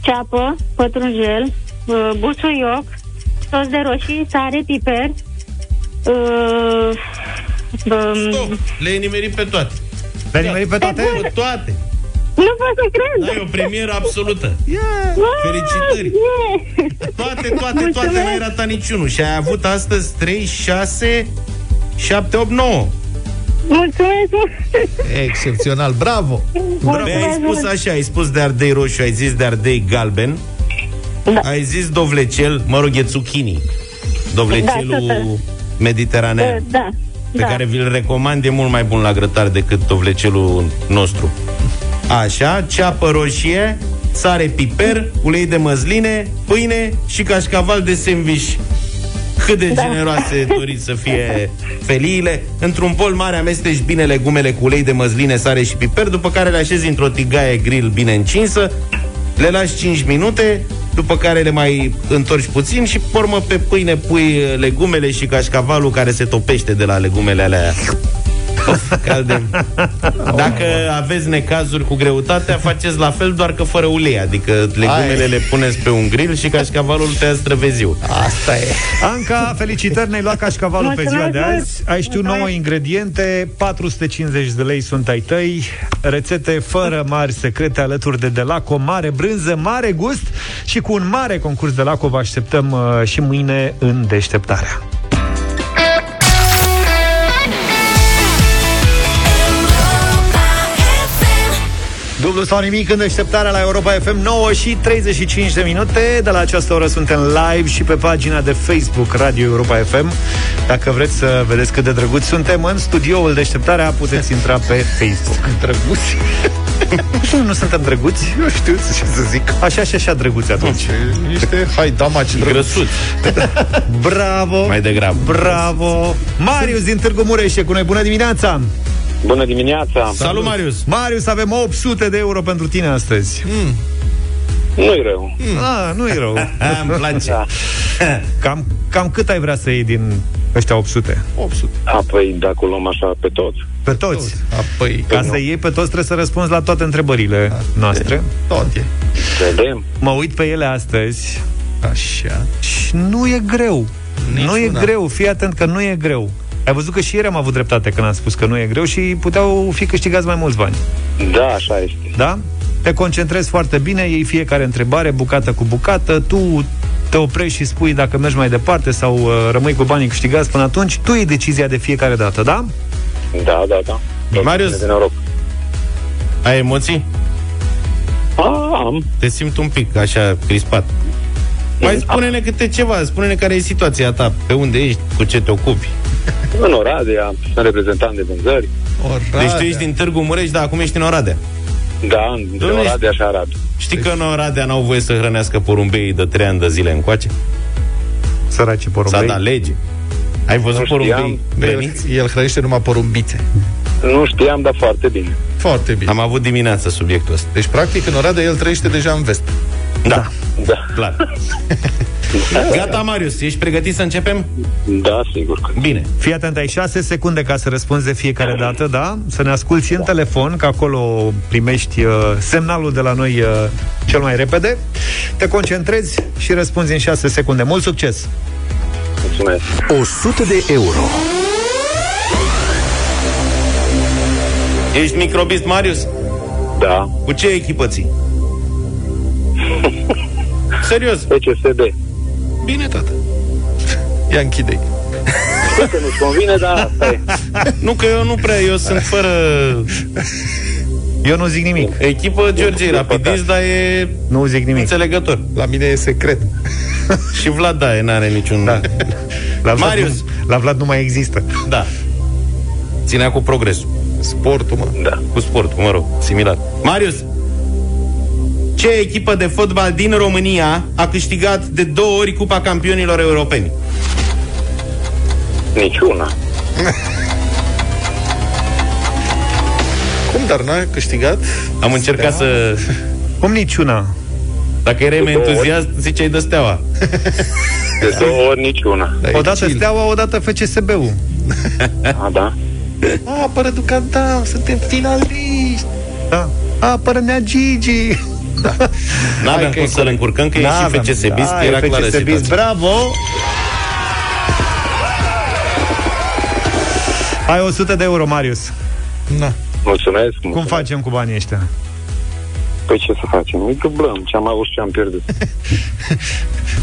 L: ceapă, pătrunjel, uh, busuioc, sos de roșii, sare, piper, uh, um,
C: Le-ai nimerit pe toate.
A: Le-ai nimerit pe toate?
C: Pe toate.
L: Nu pot să cred!
C: Da, e o premieră absolută.
L: Yeah.
C: Felicitări!
L: Yeah.
C: Toate, toate, toate,
L: Mulțumesc.
C: n-ai ratat niciunul. Și ai avut astăzi 3, 6, 7, 8, 9.
L: Mulțumesc mult!
B: Excepțional, bravo!
C: Bravo. Ai spus așa, ai spus de ardei roșu, ai zis de ardei galben,
L: Da.
C: ai zis dovlecel, mă rog, e zucchini. Dovlecelul
L: Da, tot.
C: mediteranean.
L: Da,
C: pe
L: da.
C: care vi-l recomand, e mult mai bun la grătar decât dovlecelul nostru. Așa, ceapă roșie, sare piper, ulei de măsline, pâine și cașcaval de sandwich. Cât de
L: Da.
C: generoase doriți să fie feliile. Într-un bol mare amesteci bine legumele cu ulei de măsline, sare și piper, după care le așezi într-o tigaie grill bine încinsă, le lași 5 minute, după care le mai întorci puțin și pe urmă pe pâine pui legumele și cașcavalul care se topește de la legumele alea. Of, calde. Dacă aveți necazuri cu greutatea, faceți la fel, doar că fără ulei. Adică legumele
A: Ai.
C: le puneți pe un grill și cașcavalul te străveziu.
B: Asta e.
A: Anca, felicitări, ne-ai luat cașcavalul pe ziua de
L: Mulțumesc
A: azi. Ai știut 9 ingrediente, 450 de lei sunt ai tăi, rețete fără mari secrete alături de Delaco, mare brânză, mare gust și cu un mare concurs de Delaco vă așteptăm uh, și mâine în deșteptarea. Dublu sau nimic în deșteptarea la Europa FM 9 și 35 de minute De la această oră suntem live și pe pagina de Facebook Radio Europa FM Dacă vreți să vedeți cât de drăguți suntem în studioul deșteptarea Puteți intra pe Facebook
B: Drăguți?
A: Nu, nu suntem drăguți?
B: Eu știu ce să zic.
A: Așa și așa drăguți atunci
B: Niște haidamaci drăguți.
C: Grăsuți.
A: Bravo
C: Mai degrabă.
A: Bravo Marius din Târgu Mureș e cu noi, bună dimineața
V: Bună dimineața!
C: Salut, Marius!
A: Marius, avem 800 de euro pentru tine astăzi
B: Mm.
V: Nu-i rău.
A: Ah, nu e rău
C: Îmi place.
V: Da.
A: Cam, cam cât ai vrea să iei din ăștia 800?
B: 800.
V: Apoi, dacă o luăm așa pe toți.
A: Pe toți?
B: Apoi,
A: Ca să iei pe toți trebuie să răspunzi la toate întrebările noastre.
B: tot e.
V: Vedem.
A: Mă uit pe ele astăzi
B: Așa.
A: și nu e greu. Nu e
B: Niciuna.
A: greu, fii atent că nu e greu. Ai văzut că și ieri am avut dreptate când am spus că nu e greu și puteau fi câștigați mai mulți bani.
V: Da, așa este.
A: Da? Te concentrezi foarte bine, iei fiecare întrebare, bucată cu bucată, tu te oprești și spui dacă mergi mai departe sau uh, rămâi cu banii câștigați până atunci, tu iei decizia de fiecare dată, da?
V: Da, da, da.
C: Marius.
V: De noroc.
C: Ai emoții?
V: A, am.
C: Te simt un pic așa crispat. Mai spune-ne câte ceva, spune-ne care e situația ta, pe unde ești, cu ce te ocupi.
V: În Oradea, sunt reprezentant de vânzări.
C: Deci tu ești din Târgu Mureș, dar acum ești în Oradea.
V: Da, între
C: Dom'le,
V: Oradea și Arad.
C: Știi că în Oradea n-au voie să hrănească porumbeii de trei ani de zile încoace?
A: Săraci porumbei.
C: S-a dat lege. Ai văzut
V: Nu
C: porumbei
V: știam.
C: hrăniți?
B: El hrănește numai porumbițe.
V: Nu știam, dar foarte bine.
B: Foarte bine.
C: Am avut dimineața subiectul ăsta.
B: Deci, practic, în Oradea el trăiește deja în vest.
C: Da,
V: Da.
C: clar. Gata, Marius, ești pregătit să începem?
V: Da, sigur că.
C: Bine.
A: Fii atent, ai 6 secunde ca să răspunzi de fiecare dată, da? Să ne asculti și în telefon, că acolo primești uh, semnalul de la noi uh, cel mai repede. Te concentrezi și răspunzi în 6 secunde. Mult succes!
V: Mulțumesc.
E: 100 de euro.
C: Ești microbist, Marius?
V: Da.
C: Cu ce echipă ții? Serios?
V: PCSD.
C: Bine, tată.
B: Ia închide
V: Știu că nu-ți convine, dar asta e.
C: Nu, că eu nu prea, eu sunt fără...
A: Eu nu zic nimic.
C: Echipă Georgiei Rapidist, dar e
A: Nu zic nimic.
C: înțelegător.
B: La mine e secret.
C: Și Vlad, da, n-are niciun...
A: Da. La Vlad
C: Marius.
A: Nu, la Vlad nu mai există.
C: Da. Ținea cu progresul.
B: Sportul, mă.
V: Da.
C: Cu sportul, mă rog, similar. Marius, ce echipă de fotbal din România a câștigat de două ori Cupa Campionilor Europeni?
V: Niciuna.
B: Cum, dar n-a câștigat?
C: Am încercat să...
A: Cum niciuna?
C: Dacă erai mai
V: două ori.
C: entuziast, ziceai de steaua.
V: De două ori niciuna.
B: Da, e
A: Odată
B: chill.
A: Steaua, odată FCSB-ul.
V: A, da.
B: A, apără Ducanta, suntem finaliști.
A: Da. Apără Nea Gigi.
C: N-aveam
A: că
C: cum
A: e
C: să-l încurcăm, că e
A: N-aveam.
C: și FCSBist,
A: Da,
C: era
A: e
C: clară
A: FCSBist.
C: situația.
A: Bravo! Ai 100 de euro, Marius.
B: Na.
V: Mulțumesc.
A: Cum
V: mulțumesc.
A: facem cu banii ăștia?
V: Păi ce să facem? Îi dublăm ce am avut și ce am pierdut.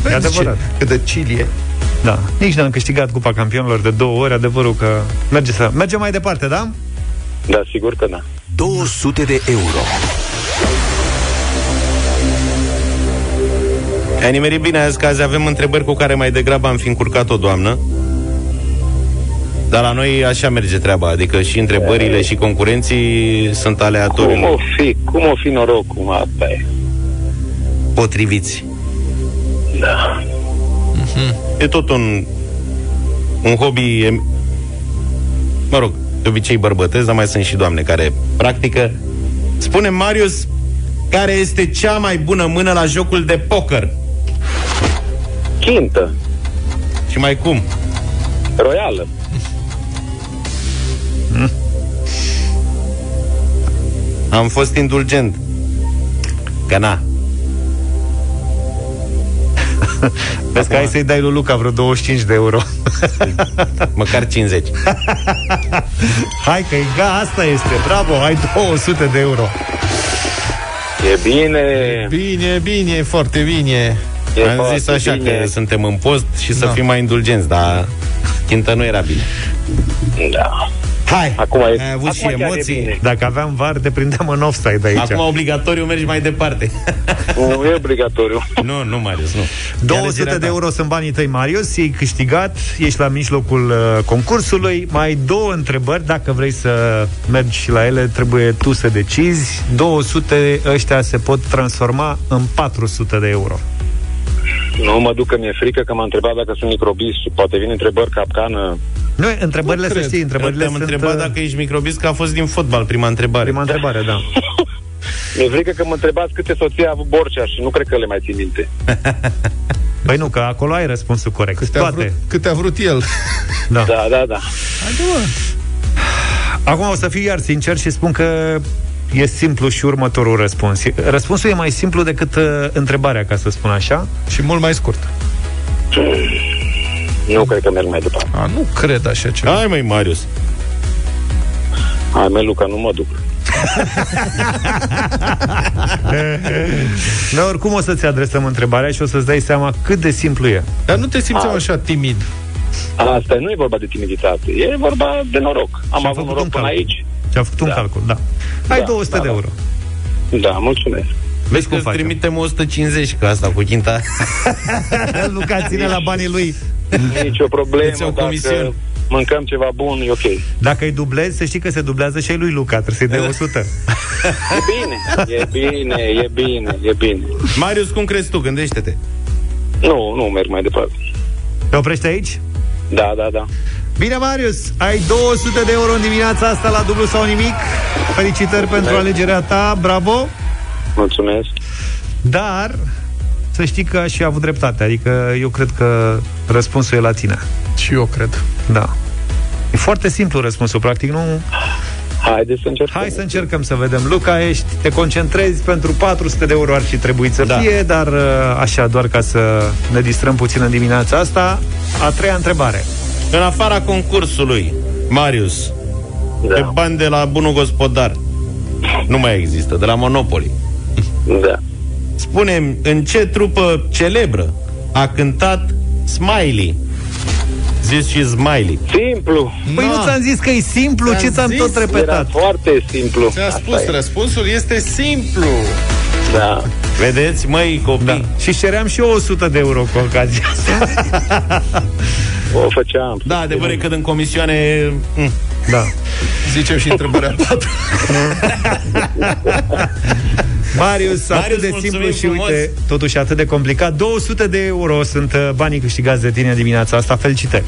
A: E adevărat.
B: Cât de chill e.
A: Da, nici n-am câștigat Cupa Campionilor de două ori, adevărul că merge să... Mergem mai departe, da?
V: Da, sigur că da.
E: 200 de euro.
C: Ai nimerit bine azi că azi avem întrebări cu care mai degrabă am fi încurcat o doamnă. Dar la noi așa merge treaba, adică și întrebările și concurenții sunt aleatorii.
V: Cum o fi, cum o fi norocul, asta e.
C: Potriviți.
V: Da.
C: E tot un, un hobby, em- mă rog, de obicei bărbătesc, dar mai sunt și doamne care practică. Spune Marius, care este cea mai bună mână la jocul de poker?
V: Chintă.
C: Și mai cum?
V: Royală.
C: Am fost indulgent. Că na.
A: Vezi că hai să-i dai lui Luca vreo 25 de euro.
C: Măcar 50.
A: hai că e ga, asta este. Bravo, ai 200 de euro.
V: E bine.
B: Bine, bine, foarte bine.
V: E
C: Am
V: foarte
C: zis așa
V: bine.
C: că suntem în post și să
B: Da.
C: fim mai indulgenți, dar chintă nu era bine.
V: Da.
A: Hai!
V: Acum e,
C: Ai avut și
V: acum chiar e
C: emoții.
V: bine.
A: Dacă aveam var, te prindeam în offside aici.
C: Acum obligatoriu mergi mai departe.
V: Nu e obligatoriu.
C: nu, nu, Marius, nu. E
A: 200
C: alegerea
A: de
C: ta.
A: euro sunt banii tăi, Marius, ai câștigat, ești la mijlocul uh, concursului, mai ai două întrebări, dacă vrei să mergi și la ele, trebuie tu să decizi. 200 ăștia se pot transforma în 400 de euro.
V: Nu mă duc că mi-e frică că m-a întrebat dacă sunt microbist și poate vin întrebări capcană.
A: Nu, întrebările,
B: Nu
A: să
B: cred.
A: știi, întrebările
C: Te-am
A: sunt...
C: întrebat
A: uh,
C: dacă ești microbist, că a fost din fotbal, prima întrebare.
A: Prima întrebare, da.
V: Mi-e frică că mă întrebați câte soții a avut Borcea și nu cred că le mai țin minte.
A: Păi nu, că acolo ai răspunsul corect.
B: Câte a,
A: Toate.
B: vrut, câte a vrut el.
A: Da.
V: Da, da, da.
A: Acum o să fiu iar sincer și spun că e simplu și următorul răspuns. Răspunsul e mai simplu decât uh, întrebarea, ca să spun așa.
B: Și mult mai scurt.
V: Nu cred că merg mai departe.
B: A, nu cred așa ceva.
C: Hai, măi, Marius.
V: Hai, mă, Luca, nu mă duc.
A: Noi oricum o să-ți adresăm întrebarea și o să-ți dai seama cât de simplu e.
B: Dar nu te simți
V: A.
B: așa timid.
V: Asta nu e vorba de timiditate, e vorba de noroc. Am
A: Și-a
V: avut
A: făcut
V: noroc
A: un
V: până
A: calcul.
V: aici.
A: Ți-a făcut un
V: Da.
A: calcul, da. Ai
V: Da,
A: 200
V: da,
A: de
V: da.
A: euro.
V: Da, mulțumesc.
C: Vezi
A: cum
C: că
A: facem?
C: trimitem 150 cu asta, cu chinta.
A: Luca ține la banii lui.
V: Nici o problemă.
C: Îți iau
V: Dacă
C: comision.
V: mâncăm ceva bun, e ok. E
A: Dacă îi dublezi, să știi că se dublează și ai lui Luca. Trebuie să-i dai 100.
V: bine, e bine, e bine, e bine.
C: Marius, cum crezi tu? Gândește-te.
V: Nu, nu merg mai departe.
A: Te oprești aici?
V: Da, da, da.
A: Bine, Marius, ai 200 de euro în dimineața asta la dublu sau nimic. Felicitări pentru alegerea ta, bravo.
V: Mulțumesc.
A: Dar să știi că și avut dreptate. Adică eu cred că răspunsul e la tine.
B: Și eu cred.
A: Da. E foarte simplu răspunsul, practic, nu...
V: Haideți să încercăm.
A: Hai să încercăm să vedem. Luca, ești, te concentrezi pentru 400 de euro ar fi trebuit să
C: Da.
A: fie, dar uh, așa, doar ca să ne distrăm puțin în dimineața asta. A treia întrebare.
C: În afara concursului, Marius,
V: Da.
C: pe bani de la bunul gospodar, nu mai există, de la Monopoly.
V: Da.
C: spune în ce trupă celebră a cântat Smiley? Zis și Smiley.
V: Simplu.
A: Păi
B: Na.
A: nu ți-am zis că e simplu,
B: Ți-am
A: ce ți-am
B: zis,
A: tot
V: Era
A: repetat?
V: foarte simplu.
B: Ți-a
V: Asta
B: spus,
V: e.
B: răspunsul este simplu.
V: Da.
C: Vedeți, măi, copii?
A: Da. Și ceream și eu 100 de euro cu ocazia asta.
V: O făceam.
C: Da, adevăr e că în comisioane... mm,
A: Da.
B: Zicem și întrebarea 4.
A: Marius, atât
C: Marius,
A: de
C: mulțumim
A: simplu și
C: frumos.
A: uite, totuși atât de complicat. 200 de euro sunt uh, banii câștigați de tine dimineața asta. Felicitări!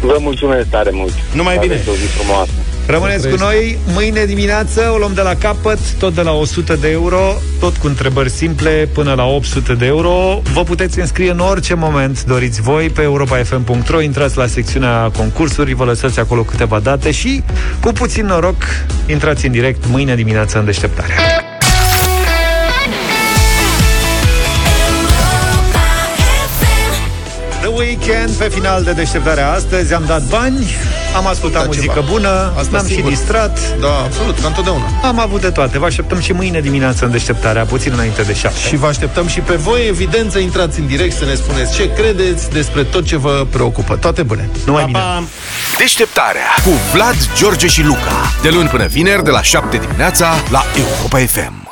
V: Vă mulțumesc tare mult.
C: Numai bine.
V: Aveți o zi frumoasă.
A: Rămâneți cu noi mâine dimineață, o luăm de la capăt, tot de la 100 de euro, tot cu întrebări simple până la 800 de euro. Vă puteți înscrie în orice moment doriți voi pe europa.fm.ro, intrați la secțiunea concursuri, vă lăsați acolo câteva date și, cu puțin noroc, intrați în direct mâine dimineață în deșteptare. The Weekend, pe final de deșteptare astăzi, am dat bani am ascultat
B: Da,
A: muzică
B: ceva.
A: bună,
B: Asta
A: ne-am și
B: sigur.
A: distrat.
B: Da, absolut, ca întotdeauna.
A: Am avut de toate. Vă așteptăm și mâine dimineață în deșteptarea, puțin înainte de șapte.
B: Și vă așteptăm și pe voi, evident, să intrați în direct să ne spuneți ce credeți despre tot ce vă preocupă. Toate bune!
A: Numai bine!
E: Deșteptarea cu Vlad, George și Luca. De luni până vineri, de la 7 dimineața, la Europa FM.